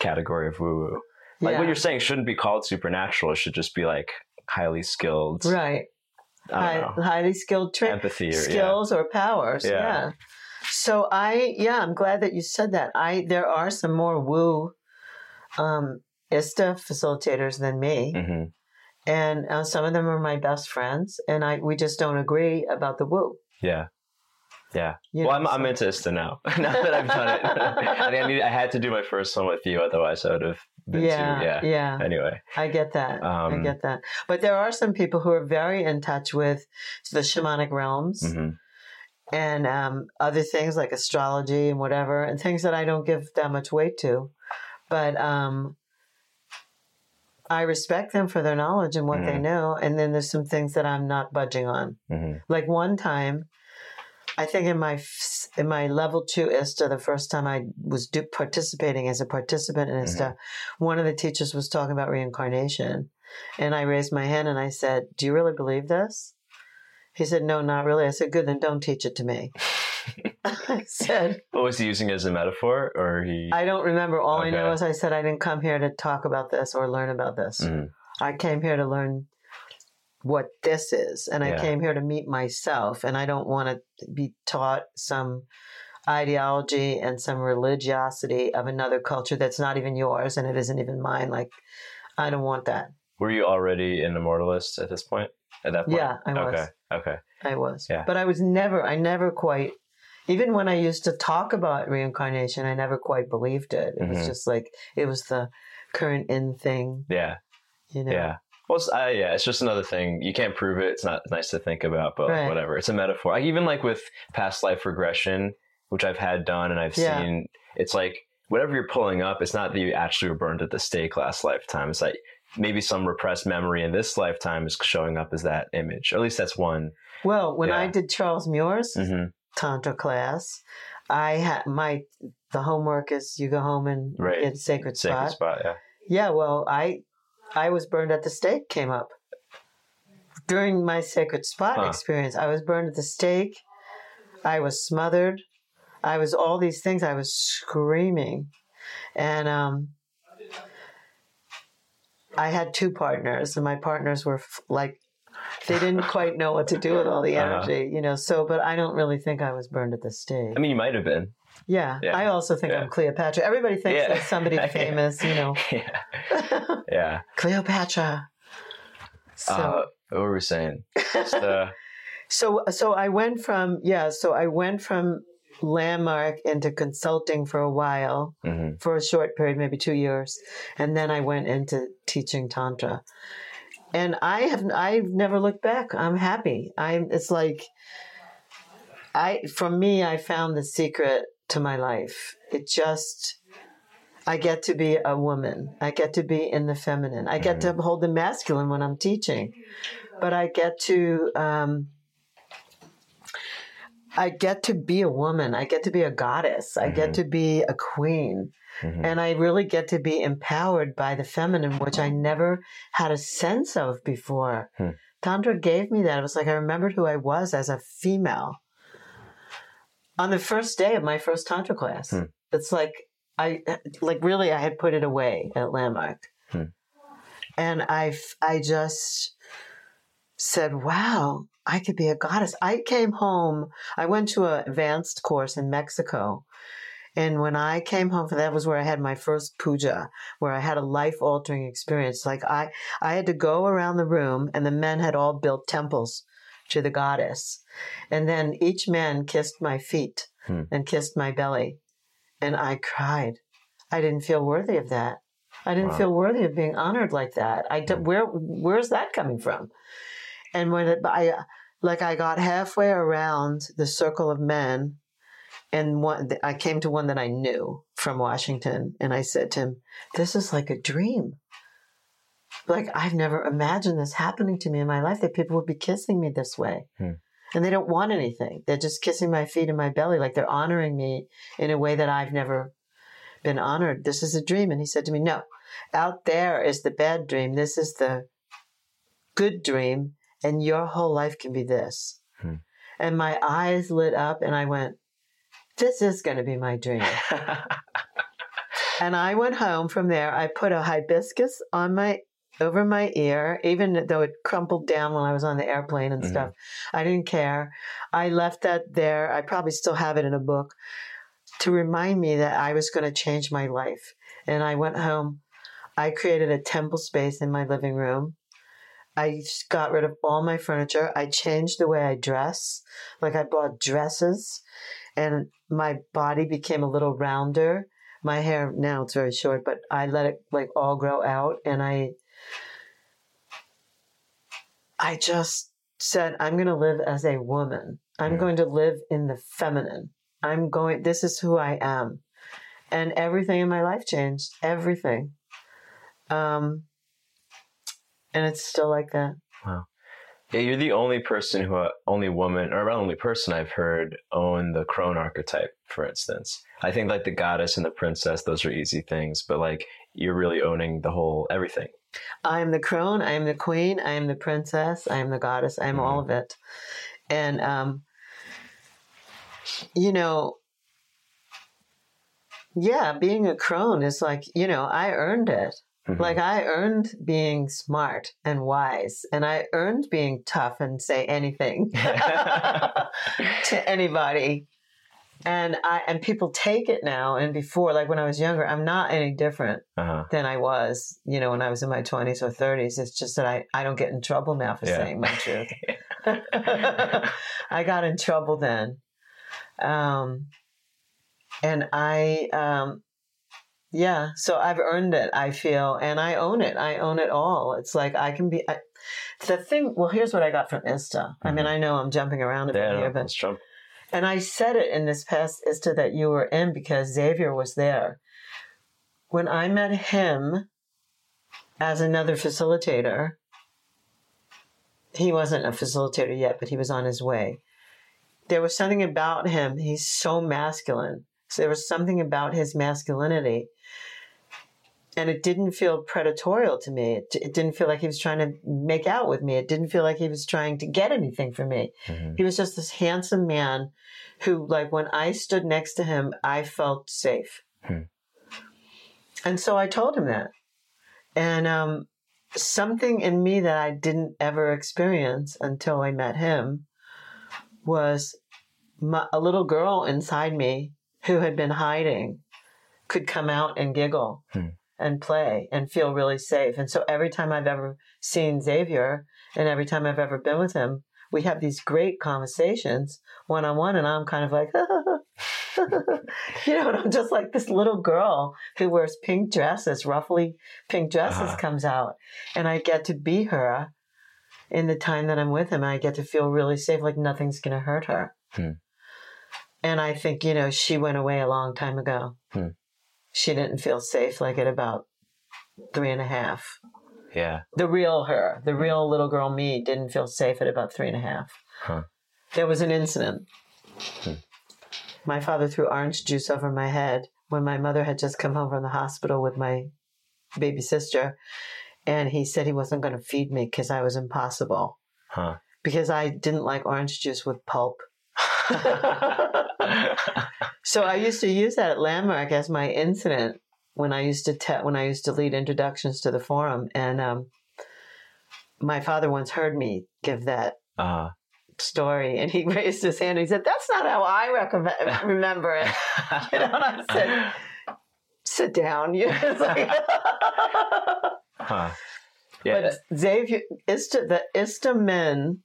category of woo woo. Like
Yeah.
what you're saying shouldn't be called supernatural. It should just be like highly skilled,
Right. High, highly skilled tra-
empathy or yeah.
skills or powers.
Yeah.
Yeah. So I, yeah, I'm glad that you said that. I there are some more woo, um, ISTA facilitators than me,
hmm
and uh, some of them are my best friends, and I we just don't agree about the woo.
Yeah. Yeah.
you
well,
know,
I'm, I'm into ISTA now. now that I've done it, I think I, need, I had to do my first one with you, otherwise I would have been
yeah,
too. Yeah.
yeah.
Anyway,
I get that.
Um,
I get that. But there are some people who are very in touch with the shamanic realms
hmm
and um, other things like astrology and whatever, and things that I don't give that much weight to. But um, I respect them for their knowledge and what they
Mhm.
know. And then there's some things that I'm not budging on.
hmm
Like one time, I think in my in my level two ISTA, the first time I was do, participating as a participant in ISTA, one of the teachers was talking about reincarnation, and I raised my hand and I said, "Do you really believe this?" He said, "No, not really." I said, "Good, then don't teach it to me." I said,
What was he using it as a metaphor, or he?
"I don't remember. All I know is I said I didn't come here to talk about this or learn about this.
Mhm.
I came here to learn." What this is, and I
Yeah.
came here to meet myself, and I don't want to be taught some ideology and some religiosity of another culture that's not even yours and it isn't even mine. Like, I don't want that.
Were you already an immortalist at this point? At that point?
Yeah, I was.
Okay. Okay.
I was.
Yeah.
But I was never, I never quite, even when I used to talk about reincarnation, I never quite believed it. It
Mhm.
was just like, it was the current in thing,
Yeah.
you know?
Yeah. Well, it's, uh, yeah, it's just another thing. You can't prove it. It's not nice to think about, but
Right.
whatever. It's a metaphor. Like, even like with past life regression, which I've had done and I've
Yeah.
seen, it's like whatever you're pulling up, it's not that you actually were burned at the stake last lifetime. It's like maybe some repressed memory in this lifetime is showing up as that image. Or at least that's one.
Well, when I did Charles Muir's
hmm
Tantra class, I had my, the homework is you go home and
Right.
get a sacred
Sacred
spot.
spot. Yeah.
Yeah, well, I I was burned at the stake came up. During my sacred spot
Huh.
experience, I was burned at the stake. I was smothered. I was all these things. I was screaming. And um I had two partners, and my partners were f- like they didn't quite know what to do with all the
Uh-huh.
energy, you know. So, but I don't really think I was burned at the stake.
I mean, you might have been.
yeah,
yeah,
I also think
yeah.
I'm Cleopatra. Everybody thinks
Yeah.
that somebody famous, you know.
yeah. Yeah.
Cleopatra. So,
uh, what were we saying? Just, uh,
so, so I went from yeah. So I went from landmark into consulting for a while,
mhm.
for a short period, maybe two years, and then I went into teaching tantra. And I have I've never looked back. I'm happy. I'm. It's like I for me, I found the secret to my life. It just. I get to be a woman. I get to be in the feminine. I get to hold the masculine when I'm teaching, but I get to um, I get to be a woman. I get to be a goddess. I get
Mhm.
to be a queen.
Mhm.
And I really get to be empowered by the feminine, which I never had a sense of before.
Hmm.
Tantra gave me that. It was like I remembered who I was as a female. On the first day of my first Tantra class,
Hmm.
it's like I, like really, I had put it away at Landmark.
Hmm.
And I just said, wow, I could be a goddess. I came home, I went to an advanced course in Mexico. And when I came home, that was where I had my first puja, where I had a life altering experience. Like I, I had to go around the room, and the men had all built temples to the goddess, and then each man kissed my feet
Hmm.
and kissed my belly, and I cried. I didn't feel worthy of that. I didn't
Wow.
feel worthy of being honored like that. I d-
Hmm.
where where's that coming from? And when it, I like I got halfway around the circle of men, and one I came to one that I knew from Washington, and I said to him, "This is like a dream. Like I've never imagined this happening to me in my life that people would be kissing me this way."
Hmm.
and they don't want anything. They're just kissing my feet and my belly, like they're honoring me in a way that I've never been honored. This is a dream. And he said to me, No, out there is the bad dream. This is the good dream. And your whole life can be this.
Hmm.
And my eyes lit up, and I went, This is going to be my dream. and I went home from there. I put a hibiscus on my over my ear, even though it crumpled down when I was on the airplane and
Mhm.
stuff. I didn't care. I left that there. I probably still have it in a book to remind me that I was going to change my life. And I went home. I created a temple space in my living room. I just got rid of all my furniture. I changed the way I dress. Like I bought dresses and my body became a little rounder. My hair now it's very short, but I let it like all grow out and I I just said I'm going to live as a woman. I'm
Yeah.
going to live in the feminine. I'm going this is who I am. And everything in my life changed. Everything. Um and it's still like that.
Yeah, you're the only person who, uh, only woman, or only person I've heard own the crone archetype, for instance. I think like the goddess and the princess, those are easy things, but like you're really owning the whole everything.
I am the crone, I am the queen, I am the princess, I am the goddess, I am all of it. And um you know yeah, being a crone is like, you know, I earned it.
Mhm.
Like I earned being smart and wise, and I earned being tough and say anything to anybody. And I and people take it now and before, like when I was younger, I'm not any different
uh-huh.
than I was, you know, when I was in my 20s or 30s. It's just that I, I don't get in trouble now for
Yeah.
saying my truth. I got in trouble then. Um, and I, um, yeah, so I've earned it, I feel, and I own it. I own it all. It's like I can be. I, the thing, well, here's what I got from ISTA. I mean, mm-hmm. I know I'm jumping around a bit
Yeah,
here, but
jump.
and I said it in this past ISTA that you were in because Xavier was there. When I met him as another facilitator, he wasn't a facilitator yet, but he was on his way. There was something about him, he's so masculine. So there was something about his masculinity. And it didn't feel predatorial to me. It, it didn't feel like he was trying to make out with me. It didn't feel like he was trying to get anything from me.
Mhm.
He was just this handsome man who, like, when I stood next to him, I felt safe.
Hmm.
And so I told him that. And um, something in me that I didn't ever experience until I met him was my, a little girl inside me who had been hiding could come out and giggle
Hmm.
And play and feel really safe. And so every time I've ever seen Xavier and every time I've ever been with him, we have these great conversations one on one, and I'm kind of like, you know, and I'm just like this little girl who wears pink dresses, roughly pink dresses,
Uh-huh.
comes out, and I get to be her in the time that I'm with him. And I get to feel really safe, like nothing's going to hurt her.
Hmm.
And I think, you know, she went away a long time ago.
Hmm.
She didn't feel safe like at about three and a half
Yeah.
the real her, the real little girl me, didn't feel safe at about three and a half.
Huh.
There was an incident.
Hmm.
My father threw orange juice over my head when my mother had just come home from the hospital with my baby sister. And he said he wasn't going to feed me because I was impossible,
Huh.
because I didn't like orange juice with pulp. So I used to use that at Landmark as my incident when I used to te- when I used to lead introductions to the forum, and um, my father once heard me give that
uh,
story, and he raised his hand. and He said, "That's not how I recommend- remember it." You know, and I said, "Sit down." You know, like-
huh. Yeah.
But Xavier, ISTA, the men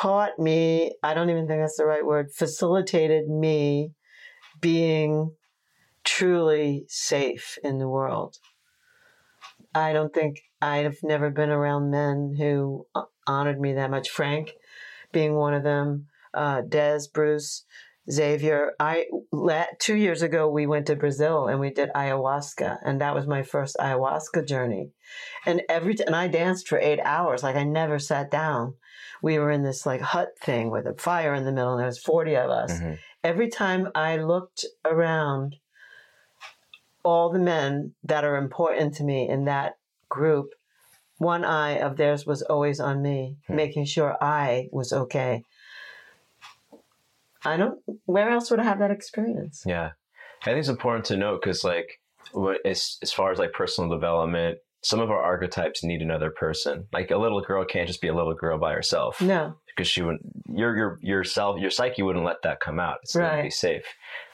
taught me, I don't even think that's the right word, facilitated me being truly safe in the world. I don't think I've never been around men who uh, honored me that much. Frank being one of them, uh, Des, Bruce, Xavier, I two years ago we went to Brazil and we did ayahuasca, and that was my first ayahuasca journey. And every and I danced for eight hours, like I never sat down. We were in this like hut thing with a fire in the middle, and there was forty of us.
Mhm.
Every time I looked around, all the men that are important to me in that group, one eye of theirs was always on me,
Hmm.
making sure I was okay. I don't. Where else would I have that experience?
Yeah, I think it's important to note because, like, what- as as far as like personal development, some of our archetypes need another person. Like a little girl can't just be a little girl by herself
No.
because she wouldn't. Your your yourself your psyche wouldn't let that come out. It's going to be safe.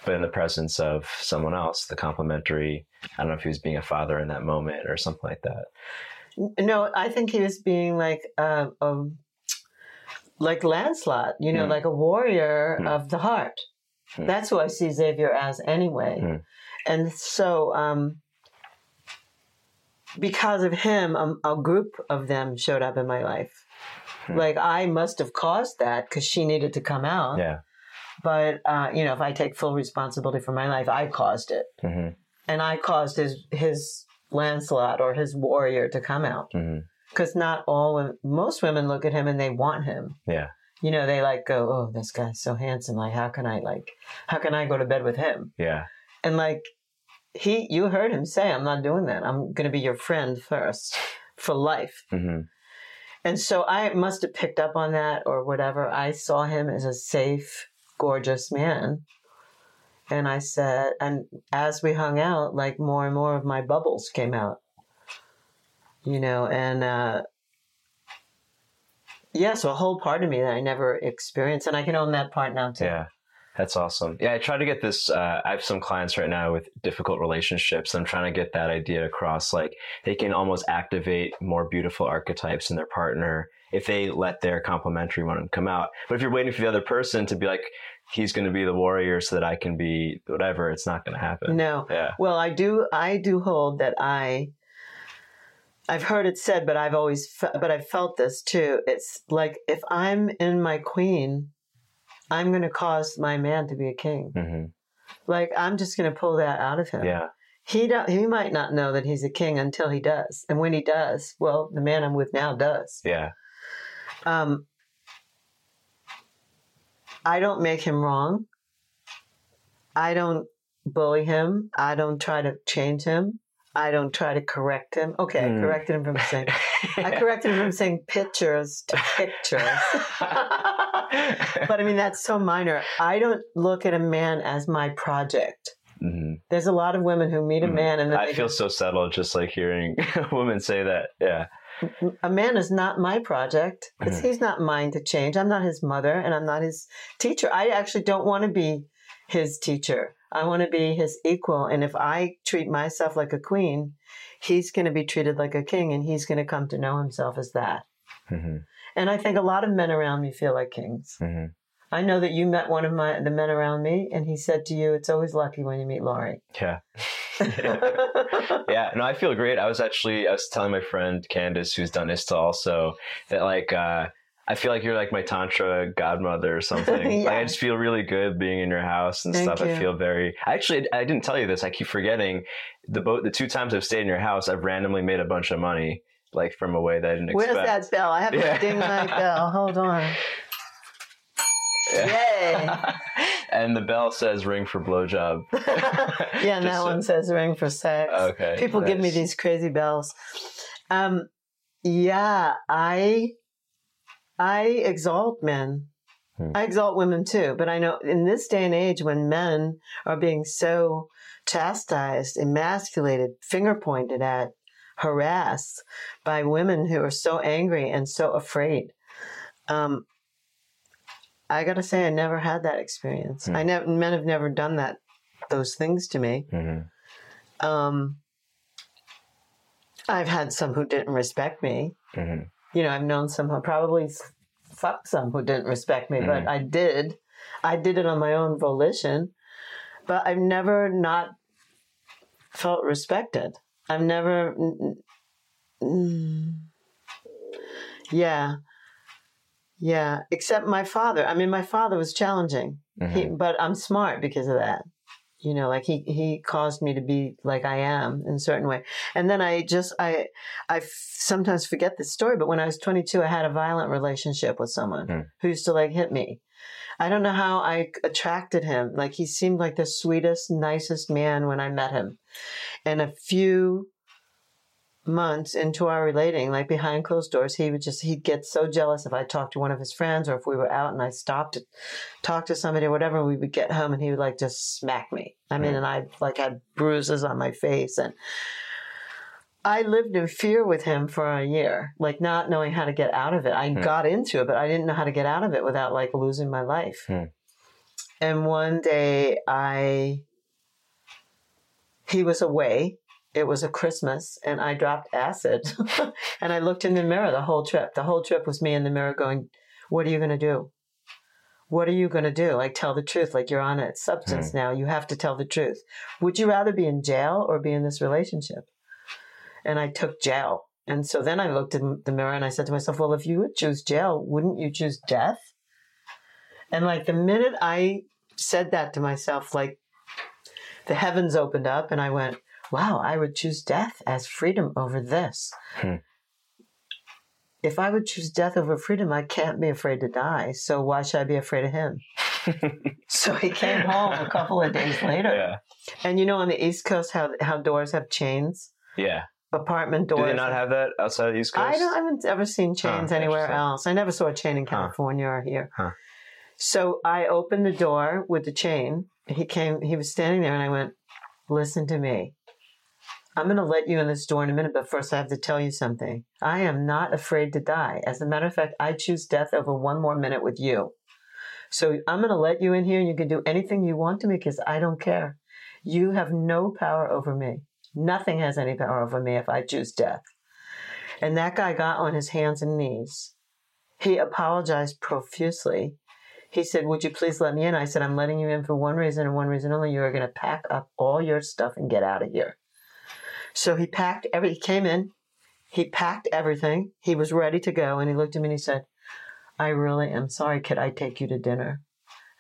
But in the presence of someone else, the complementary. I don't know if he was being a father in that moment or something like that.
No, I think he was being like uh, um, like Lancelot, you know,
Hmm.
like a warrior
Hmm.
of the heart.
Hmm.
That's who I see Xavier as anyway.
Hmm.
And so, um, because of him, um, a group of them showed up in my life.
Hmm.
Like I must have caused that because she needed to come out.
Yeah.
But uh, you know, if I take full responsibility for my life, I caused it,
hmm
and I caused his his Lancelot or his warrior to come out because not all most women look at him and they want him.
Yeah.
You know, they like go, oh, this guy's so handsome. Like, how can I like, how can I go to bed with him?
Yeah.
And like, he, you heard him say, I'm not doing that. I'm going to be your friend first for life.
hmm
And so I must have picked up on that or whatever. I saw him as a safe, gorgeous man. And I said, and as we hung out, like more and more of my bubbles came out, you know, and, uh, yeah, so a whole part of me that I never experienced, and I can own that part now too.
Yeah. That's awesome. Yeah, I try to get this. Uh, I have some clients right now with difficult relationships. I'm trying to get that idea across. Like they can almost activate more beautiful archetypes in their partner if they let their complementary one come out. But if you're waiting for the other person to be like, he's going to be the warrior so that I can be whatever, it's not going to happen.
No,
Yeah.
Well, I do. I do hold that I. I've heard it said, but I've always, fe- but I've felt this too. It's like if I'm in my queen, I'm going to cause my man to be a king.
hmm
Like I'm just going to pull that out of him.
Yeah.
He don't, he might not know that he's a king until he does, and when he does, well, the man I'm with now does.
Yeah.
Um, I don't make him wrong. I don't bully him. I don't try to change him. I don't try to correct him. Okay, I
Hmm.
corrected him from saying I corrected him from saying pictures to pictures. but I mean that's so minor. I don't look at a man as my project.
hmm
There's a lot of women who meet a
Mhm.
man and then
I feel so settled just like hearing a woman say that. Yeah.
a man is not my project.
Mhm.
he's not mine to change. I'm not his mother and I'm not his teacher. I actually don't want to be his teacher. I want to be his equal. And if I treat myself like a queen, he's going to be treated like a king and he's going to come to know himself as that.
Hmm
And I think a lot of men around me feel like kings.
hmm
I know that you met one of my the men around me and he said to you, it's always lucky when you meet Laurie.
Yeah. yeah, no, I feel great. I was actually I was telling my friend Candace, who's done ISTA also, that like uh I feel like you're like my tantra godmother or something.
Yeah.
Like I just feel really good being in your house and
Thank
stuff. I feel very. Actually, I didn't tell you this. I keep forgetting. The boat. The two times I've stayed in your house, I've randomly made a bunch of money, like from a way that I didn't
Where's
expect.
Where's that bell? I have to
Yeah.
ding my bell. Hold on.
Yeah.
Yay.
and the bell says "ring for blowjob."
yeah, and that
so-
one says ring for sex.
Okay.
People give me these crazy bells. Um, yeah, I I exalt men.
Hmm.
I exalt women too, but I know in this day and age when men are being so chastised, emasculated, finger pointed at, harassed by women who are so angry and so afraid. Um, I gotta say, I never had that experience.
Hmm.
I never men have never done that those things to me.
Mhm.
Um, I've had some who didn't respect me.
Mhm.
You know, I've known some who probably fucked some who didn't respect me, but
Mhm.
I did. I did it on my own volition, but I've never not felt respected. I've never. mm, mm, yeah. Yeah. Except my father. I mean, my father was challenging. He,
Mhm.
but I'm smart because of that. You know, like he he caused me to be like I am in a certain way. And then I just I I f- sometimes forget this story, but when I was 22, I had a violent relationship with someone
Hmm.
who used to like hit me. I don't know how I attracted him. Like he seemed like the sweetest, nicest man when I met him. And a few months into our relating, like behind closed doors, he would just he'd get so jealous if I talked to one of his friends or if we were out and I stopped to talk to somebody or whatever, we would get home and he would like just smack me. I mean, and I like had bruises on my face and I lived in fear with him for a year, like not knowing how to get out of it. I
Hmm.
got into it, but I didn't know how to get out of it without like losing my life.
Hmm.
And one day I he was away. It was a Christmas and I dropped acid. and I looked in the mirror the whole trip. The whole trip was me in the mirror going, What are you going to do? What are you going to do? Like, tell the truth. Like, you're on a substance now. You have to tell the truth. Would you rather be in jail or be in this relationship? And I took jail. And so then I looked in the mirror and I said to myself, Well, if you would choose jail, wouldn't you choose death? And like the minute I said that to myself, like the heavens opened up and I went, wow, I would choose death as freedom over this.
Hmm.
If I would choose death over freedom, I can't be afraid to die. So why should I be afraid of him? so he came home a couple of days later.
yeah.
And you know, on the East Coast, how, how doors have chains,
Yeah.
Apartment
Do
doors.
they not have that outside of the East Coast?
I, don't, I haven't ever seen chains
Huh,
anywhere else. I never saw a chain in
Huh.
California or here.
Huh.
So I opened the door with the chain. He came, he was standing there, and I went, Listen to me. I'm going to let you in this door in a minute, but first I have to tell you something. I am not afraid to die. As a matter of fact, I choose death over one more minute with you. So I'm going to let you in here, and you can do anything you want to me because I don't care. You have no power over me. Nothing has any power over me if I choose death. And that guy got on his hands and knees. He apologized profusely. He said, Would you please let me in? I said, I'm letting you in for one reason and one reason only. You are going to pack up all your stuff and get out of here. So he packed every, he came in, he packed everything. He was ready to go. And he looked at me and he said, I really am sorry. Could I take you to dinner?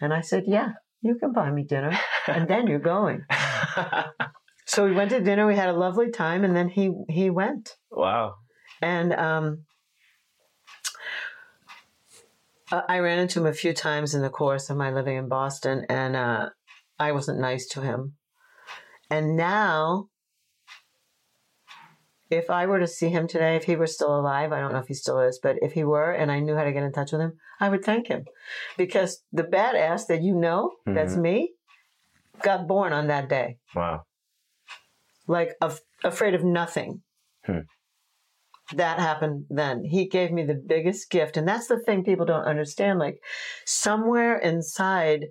And I said, Yeah, you can buy me dinner. And then you're going. So we went to dinner. We had a lovely time. And then he, he went.
wow.
And um, I ran into him a few times in the course of my living in Boston, and uh, I wasn't nice to him. And now, if I were to see him today, if he were still alive, I don't know if he still is, but if he were and I knew how to get in touch with him, I would thank him. Because the badass that you know, that's me, got born on that day
Wow.
Like af- afraid of nothing.
Hmm.
That happened then. He gave me the biggest gift. And that's the thing people don't understand. Like somewhere inside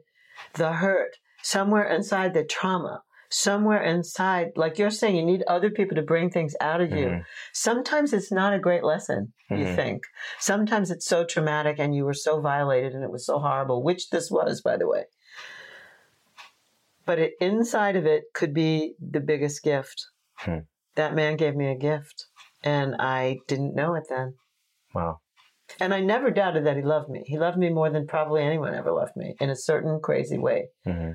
the hurt, somewhere inside the trauma, somewhere inside, like you're saying, you need other people to bring things out of you.
Mhm.
Sometimes it's not a great lesson, you
Mhm.
think. Sometimes it's so traumatic and you were so violated and it was so horrible, which this was, by the way. But it, inside of it could be the biggest gift.
Hmm.
That man gave me a gift and I didn't know it then.
Wow.
And I never doubted that he loved me. He loved me more than probably anyone ever loved me in a certain crazy way.
hmm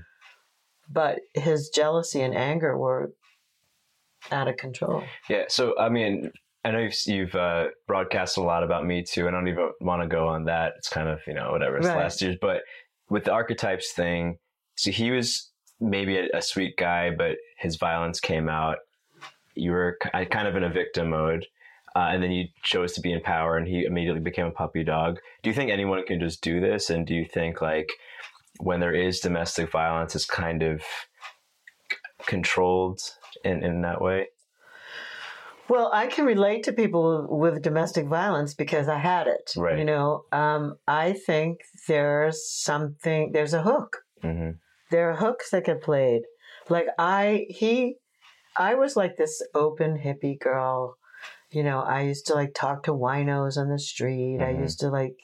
But his jealousy and anger were out of control.
Yeah. So, I mean, I know you've, you've uh, broadcast a lot about Me Too. I don't even want to go on that. It's kind of, you know, whatever. It's
Right.
last year's. But with the archetypes thing, so he was maybe a, a sweet guy, but his violence came out. You were ki- kind of in a victim mode. Uh, and then you chose to be in power, and he immediately became a puppy dog. Do you think anyone can just do this? And do you think, like, when there is domestic violence, it's kind of controlled in, in that way?
Well, I can relate to people with domestic violence because I had it.
Right.
You know, um, I think there's something, there's a hook.
hmm
There are hooks that get played. Like I, he, I was like this open hippie girl. You know, I used to like talk to winos on the street.
Mhm.
I used to like,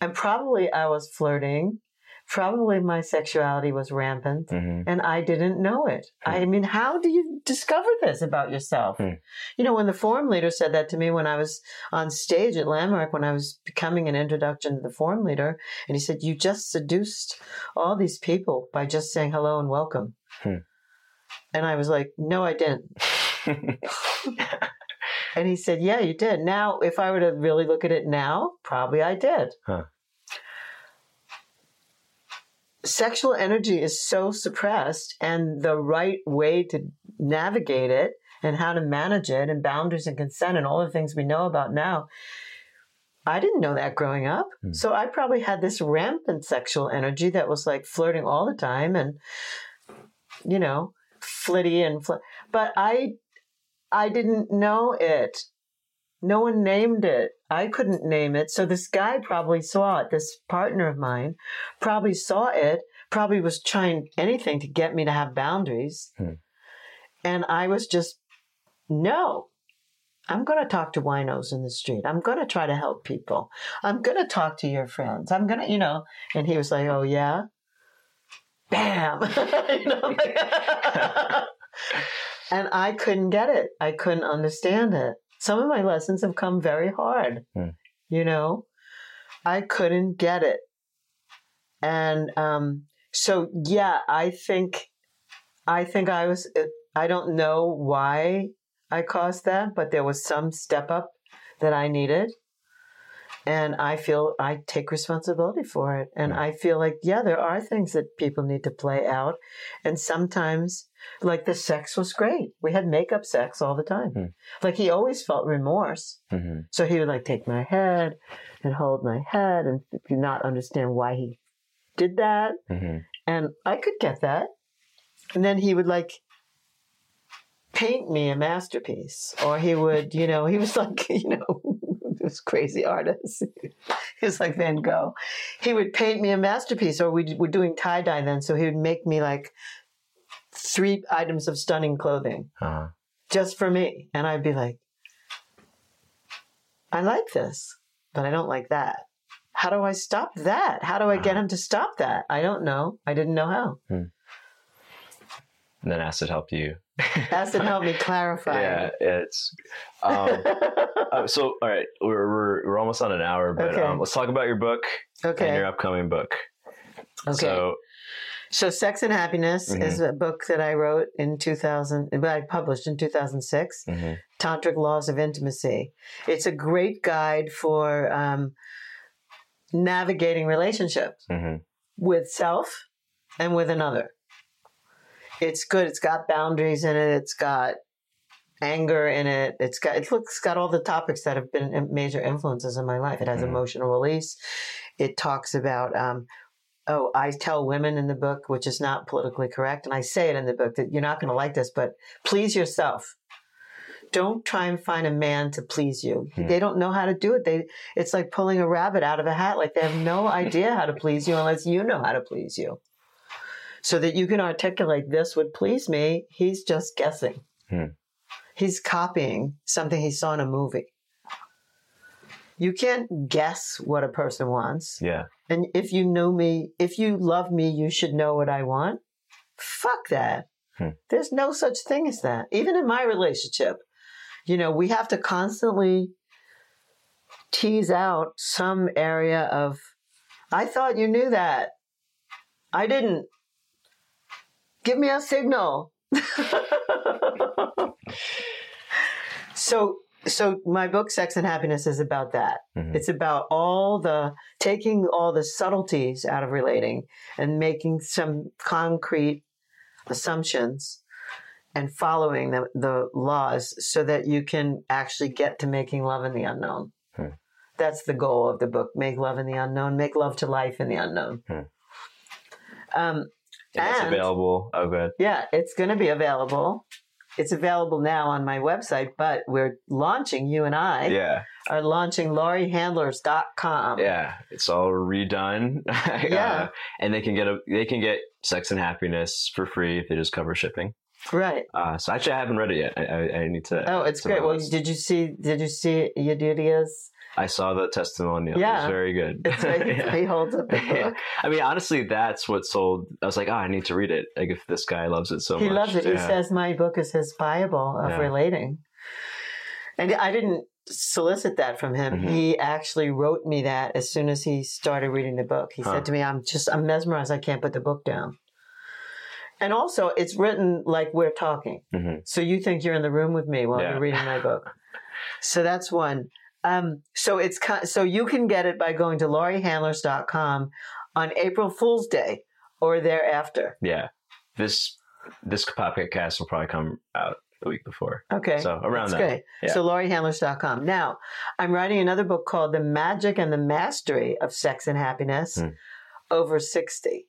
and probably I was flirting, probably my sexuality was rampant
hmm
and I didn't know it. I mean, how do you discover this about yourself?
Hmm.
You know, when the forum leader said that to me when I was on stage at Landmark, when I was becoming an introduction to the forum leader, and he said, You just seduced all these people by just saying hello and welcome.
Hmm.
And I was like, No, I didn't. And he said, Yeah, you did. Now, if I were to really look at it now, probably I did.
Huh.
Sexual energy is so suppressed, and the right way to navigate it and how to manage it, and boundaries and consent, and all the things we know about now. I didn't know that growing up.
Hmm.
So I probably had this rampant sexual energy that was like flirting all the time and, you know, flitty and fl- but I I didn't know it. No one named it. I couldn't name it. So this guy probably saw it. This partner of mine probably saw it, probably was trying anything to get me to have boundaries.
Hmm.
And I was just, no, I'm going to talk to winos in the street. I'm going to try to help people. I'm going to talk to your friends. I'm going to, you know. And he was like, oh, yeah? Bam. You know? and I couldn't get it. I couldn't understand it. Some of my lessons have come very hard.
Hmm.
You know, I couldn't get it. And um, so, yeah, I think, I think I was, I don't know why I caused that, but there was some step up that I needed. And I feel I take responsibility for it. And. I feel like, yeah, there are things that people need to play out. And sometimes, like the sex was great. We had makeup sex all the time.
Hmm.
Like he always felt remorse.
hmm
So he would like take my head and hold my head and not understand why he did that.
hmm
And I could get that. And then he would like paint me a masterpiece. Or he would, you know, he was like, you know, this crazy artist. he was like Van Gogh. He would paint me a masterpiece. Or we were doing tie dye then. So he would make me like three items of stunning clothing
Uh-huh.
just for me. And I'd be like, I like this, but I don't like that. How do I stop that? How do I get him to stop that? I don't know. I didn't know how.
And then acid helped you.
Acid help me clarify.
Yeah, it's. Um, uh, so, all right, we're, we're, we're almost on an hour, but
Okay.
um, let's talk about your book and
okay.
your upcoming book.
Okay.
So,
So, Sex and Happiness
Mhm.
is a book that I wrote in 2000, but I published in 2006.
mhm,
Tantric Laws of Intimacy. It's a great guide for um, navigating relationships
mhm,
with self and with another. It's good. It's got boundaries in it. It's got anger in it. It's got it looks got all the topics that have been major influences in my life. It has
Mhm.
emotional release. It talks about um, oh, I tell women in the book, which is not politically correct, and I say it in the book that you're not going to like this, but please yourself. Don't try and find a man to please you.
Hmm.
They don't know how to do it. They it's like pulling a rabbit out of a hat. Like they have no idea how to please you unless you know how to please you. So that you can articulate this would please me, he's just guessing.
Hmm.
He's copying something he saw in a movie. You can't guess what a person wants.
yeah,
And if you know me, if you love me, you should know what I want. Fuck that.
Hmm.
There's no such thing as that. Even in my relationship, you know, we have to constantly tease out some area of, I thought you knew that. I didn't. Give me a signal. so, so my book, Sex and Happiness, is about that.
mhm,
It's about all the taking all the subtleties out of relating and making some concrete assumptions and following the, the laws so that you can actually get to making love in the unknown.
Hmm.
That's the goal of the book. Make love in the unknown, make love to life in the unknown.
Hmm.
Um,
and it's available. Oh, good.
yeah, it's going to be available. It's available now on my website, but we're launching, you and I
Yeah,
are launching lauriehandlers.com.
yeah, it's all redone.
Yeah.
Uh, and they can get a they can get Sex and Happiness for free if they just cover shipping.
Right.
Uh, so actually, I haven't read it yet. I, I, I need to.
Oh, it's
to
great. Well, did you see? Did you see Yedidia's
I saw the testimonial. It
Yeah.
was very good.
It's
Yeah.
he holds up the
Yeah.
book.
I mean, honestly, that's what sold. I was like, oh, I need to read it. Like, if this guy loves it so
he
much, He
loves it. He says my book is his Bible of
Yeah.
relating. And I didn't solicit that from him.
Mhm.
He actually wrote me that as soon as he started reading the book. He
Huh.
said to me, I'm just, I'm mesmerized. I can't put the book down. And also, it's written like we're talking.
Mhm.
So you think you're in the room with me while
Yeah.
you're reading my book. So that's one. Um, so it's so you can get it by going to lauriehandlers.com on April Fool's Day or thereafter.
yeah. This this podcast will probably come out the week before.
Okay.
So around
That's
that.
great.
Yeah.
So lauriehandlers.com. Now, I'm writing another book called The Magic and the Mastery of Sex and Happiness
Hmm.
over 60.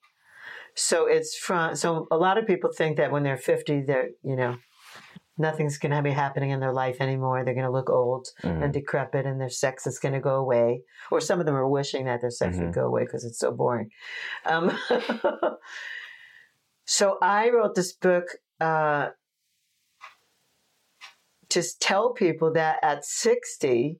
So it's from so a lot of people think that when they're 50 they're, you know, nothing's going to be happening in their life anymore. They're going to look old
Mhm.
and decrepit and their sex is going to go away. Or some of them are wishing that their sex
Mhm.
would go away because it's so boring. Um, so I wrote this book uh, to tell people that at 60,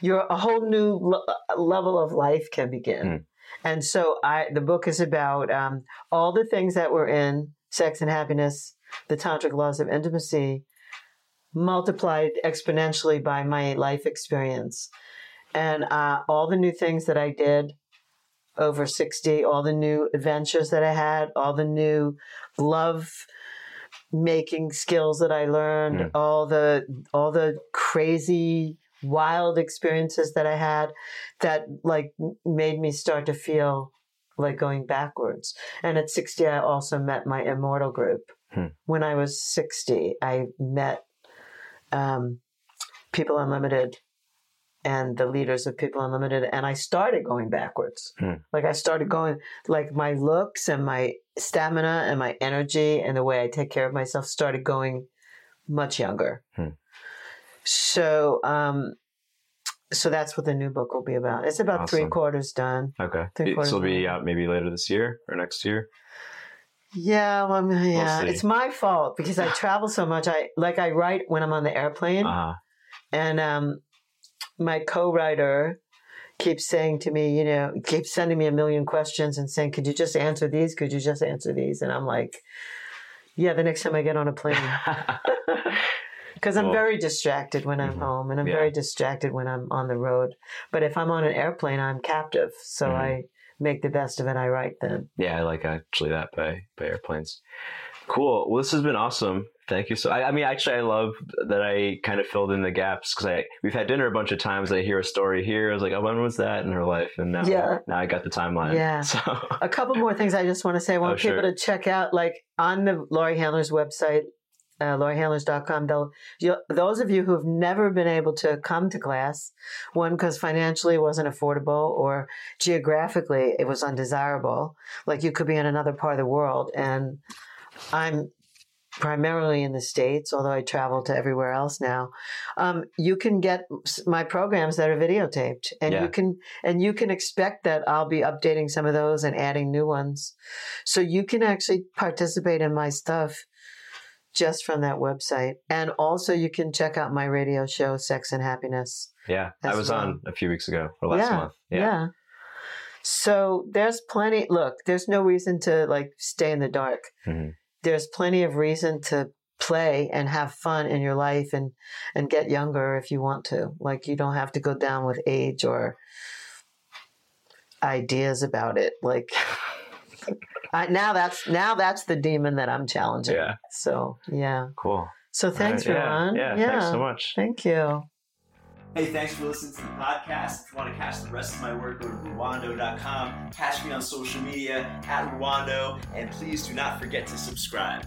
your a whole new lo- level of life can begin.
Mm.
And so I the book is about um, all the things that were in Sex and Happiness, the tantric laws of intimacy, multiplied exponentially by my life experience, and uh, all the new things that I did over sixty, all the new adventures that I had, all the new love making skills that I learned,
Mm.
all the all the crazy wild experiences that I had that like made me start to feel like going backwards. And at 60 I also met my immortal group.
Hmm.
When I was 60, I met um, People Unlimited and the leaders of People Unlimited and I started going backwards.
Hmm.
Like I started going like my looks and my stamina and my energy and the way I take care of myself started going much younger.
Hmm.
So, um, so that's what the new book will be about. It's about three quarters done.
Okay.
Three quarters
it'll be out maybe later this year or next year.
Yeah, well, yeah,
see.
it's my fault because I travel so much. I like I write when I'm on the airplane,
Uh huh.
and um, my co-writer keeps saying to me, you know, keeps sending me a million questions and saying, "Could you just answer these? Could you just answer these?" And I'm like, "Yeah, the next time I get on a plane." Because I'm very distracted when I'm
Mhm.
home, and I'm
Yeah.
very distracted when I'm on the road. But if I'm on an airplane, I'm captive, so
Mhm.
I make the best of it. I write then.
yeah, I like actually that by by airplanes. Cool. Well, this has been awesome. Thank you. So, I, I mean, actually, I love that I kind of filled in the gaps because I we've had dinner a bunch of times. I hear a story here. I was like, oh, when was that in her life? And now,
Yeah.
now I got the timeline.
Yeah.
So,
A couple more things I just want to say. I want
Oh,
people
sure.
to check out, like on the Laurie Handlers website, uh, lauriehandlers.com. They'll, those of you who have never been able to come to class, one, because financially it wasn't affordable or geographically it was undesirable. Like you could be in another part of the world. And I'm primarily in the States, although I travel to everywhere else now. Um, you can get my programs that are videotaped and
Yeah.
you can and you can expect that I'll be updating some of those and adding new ones. So you can actually participate in my stuff just from that website. And also you can check out my radio show, Sex and Happiness.
yeah, I was
well.
on a few weeks ago or last
Yeah,
month.
Yeah. So there's plenty look, there's no reason to like stay in the dark.
Mhm.
There's plenty of reason to play and have fun in your life and and get younger if you want to. Like you don't have to go down with age or ideas about it. Like I, now that's now that's the demon that I'm challenging.
Yeah.
So yeah.
Cool.
So thanks,
All right,
Ron.
Yeah, yeah, Thanks so much.
Thank you.
Hey, thanks for listening to the podcast. If you want to catch the rest of my work, go to Rwando.com. Catch me on social media at Rwando, and please do not forget to subscribe.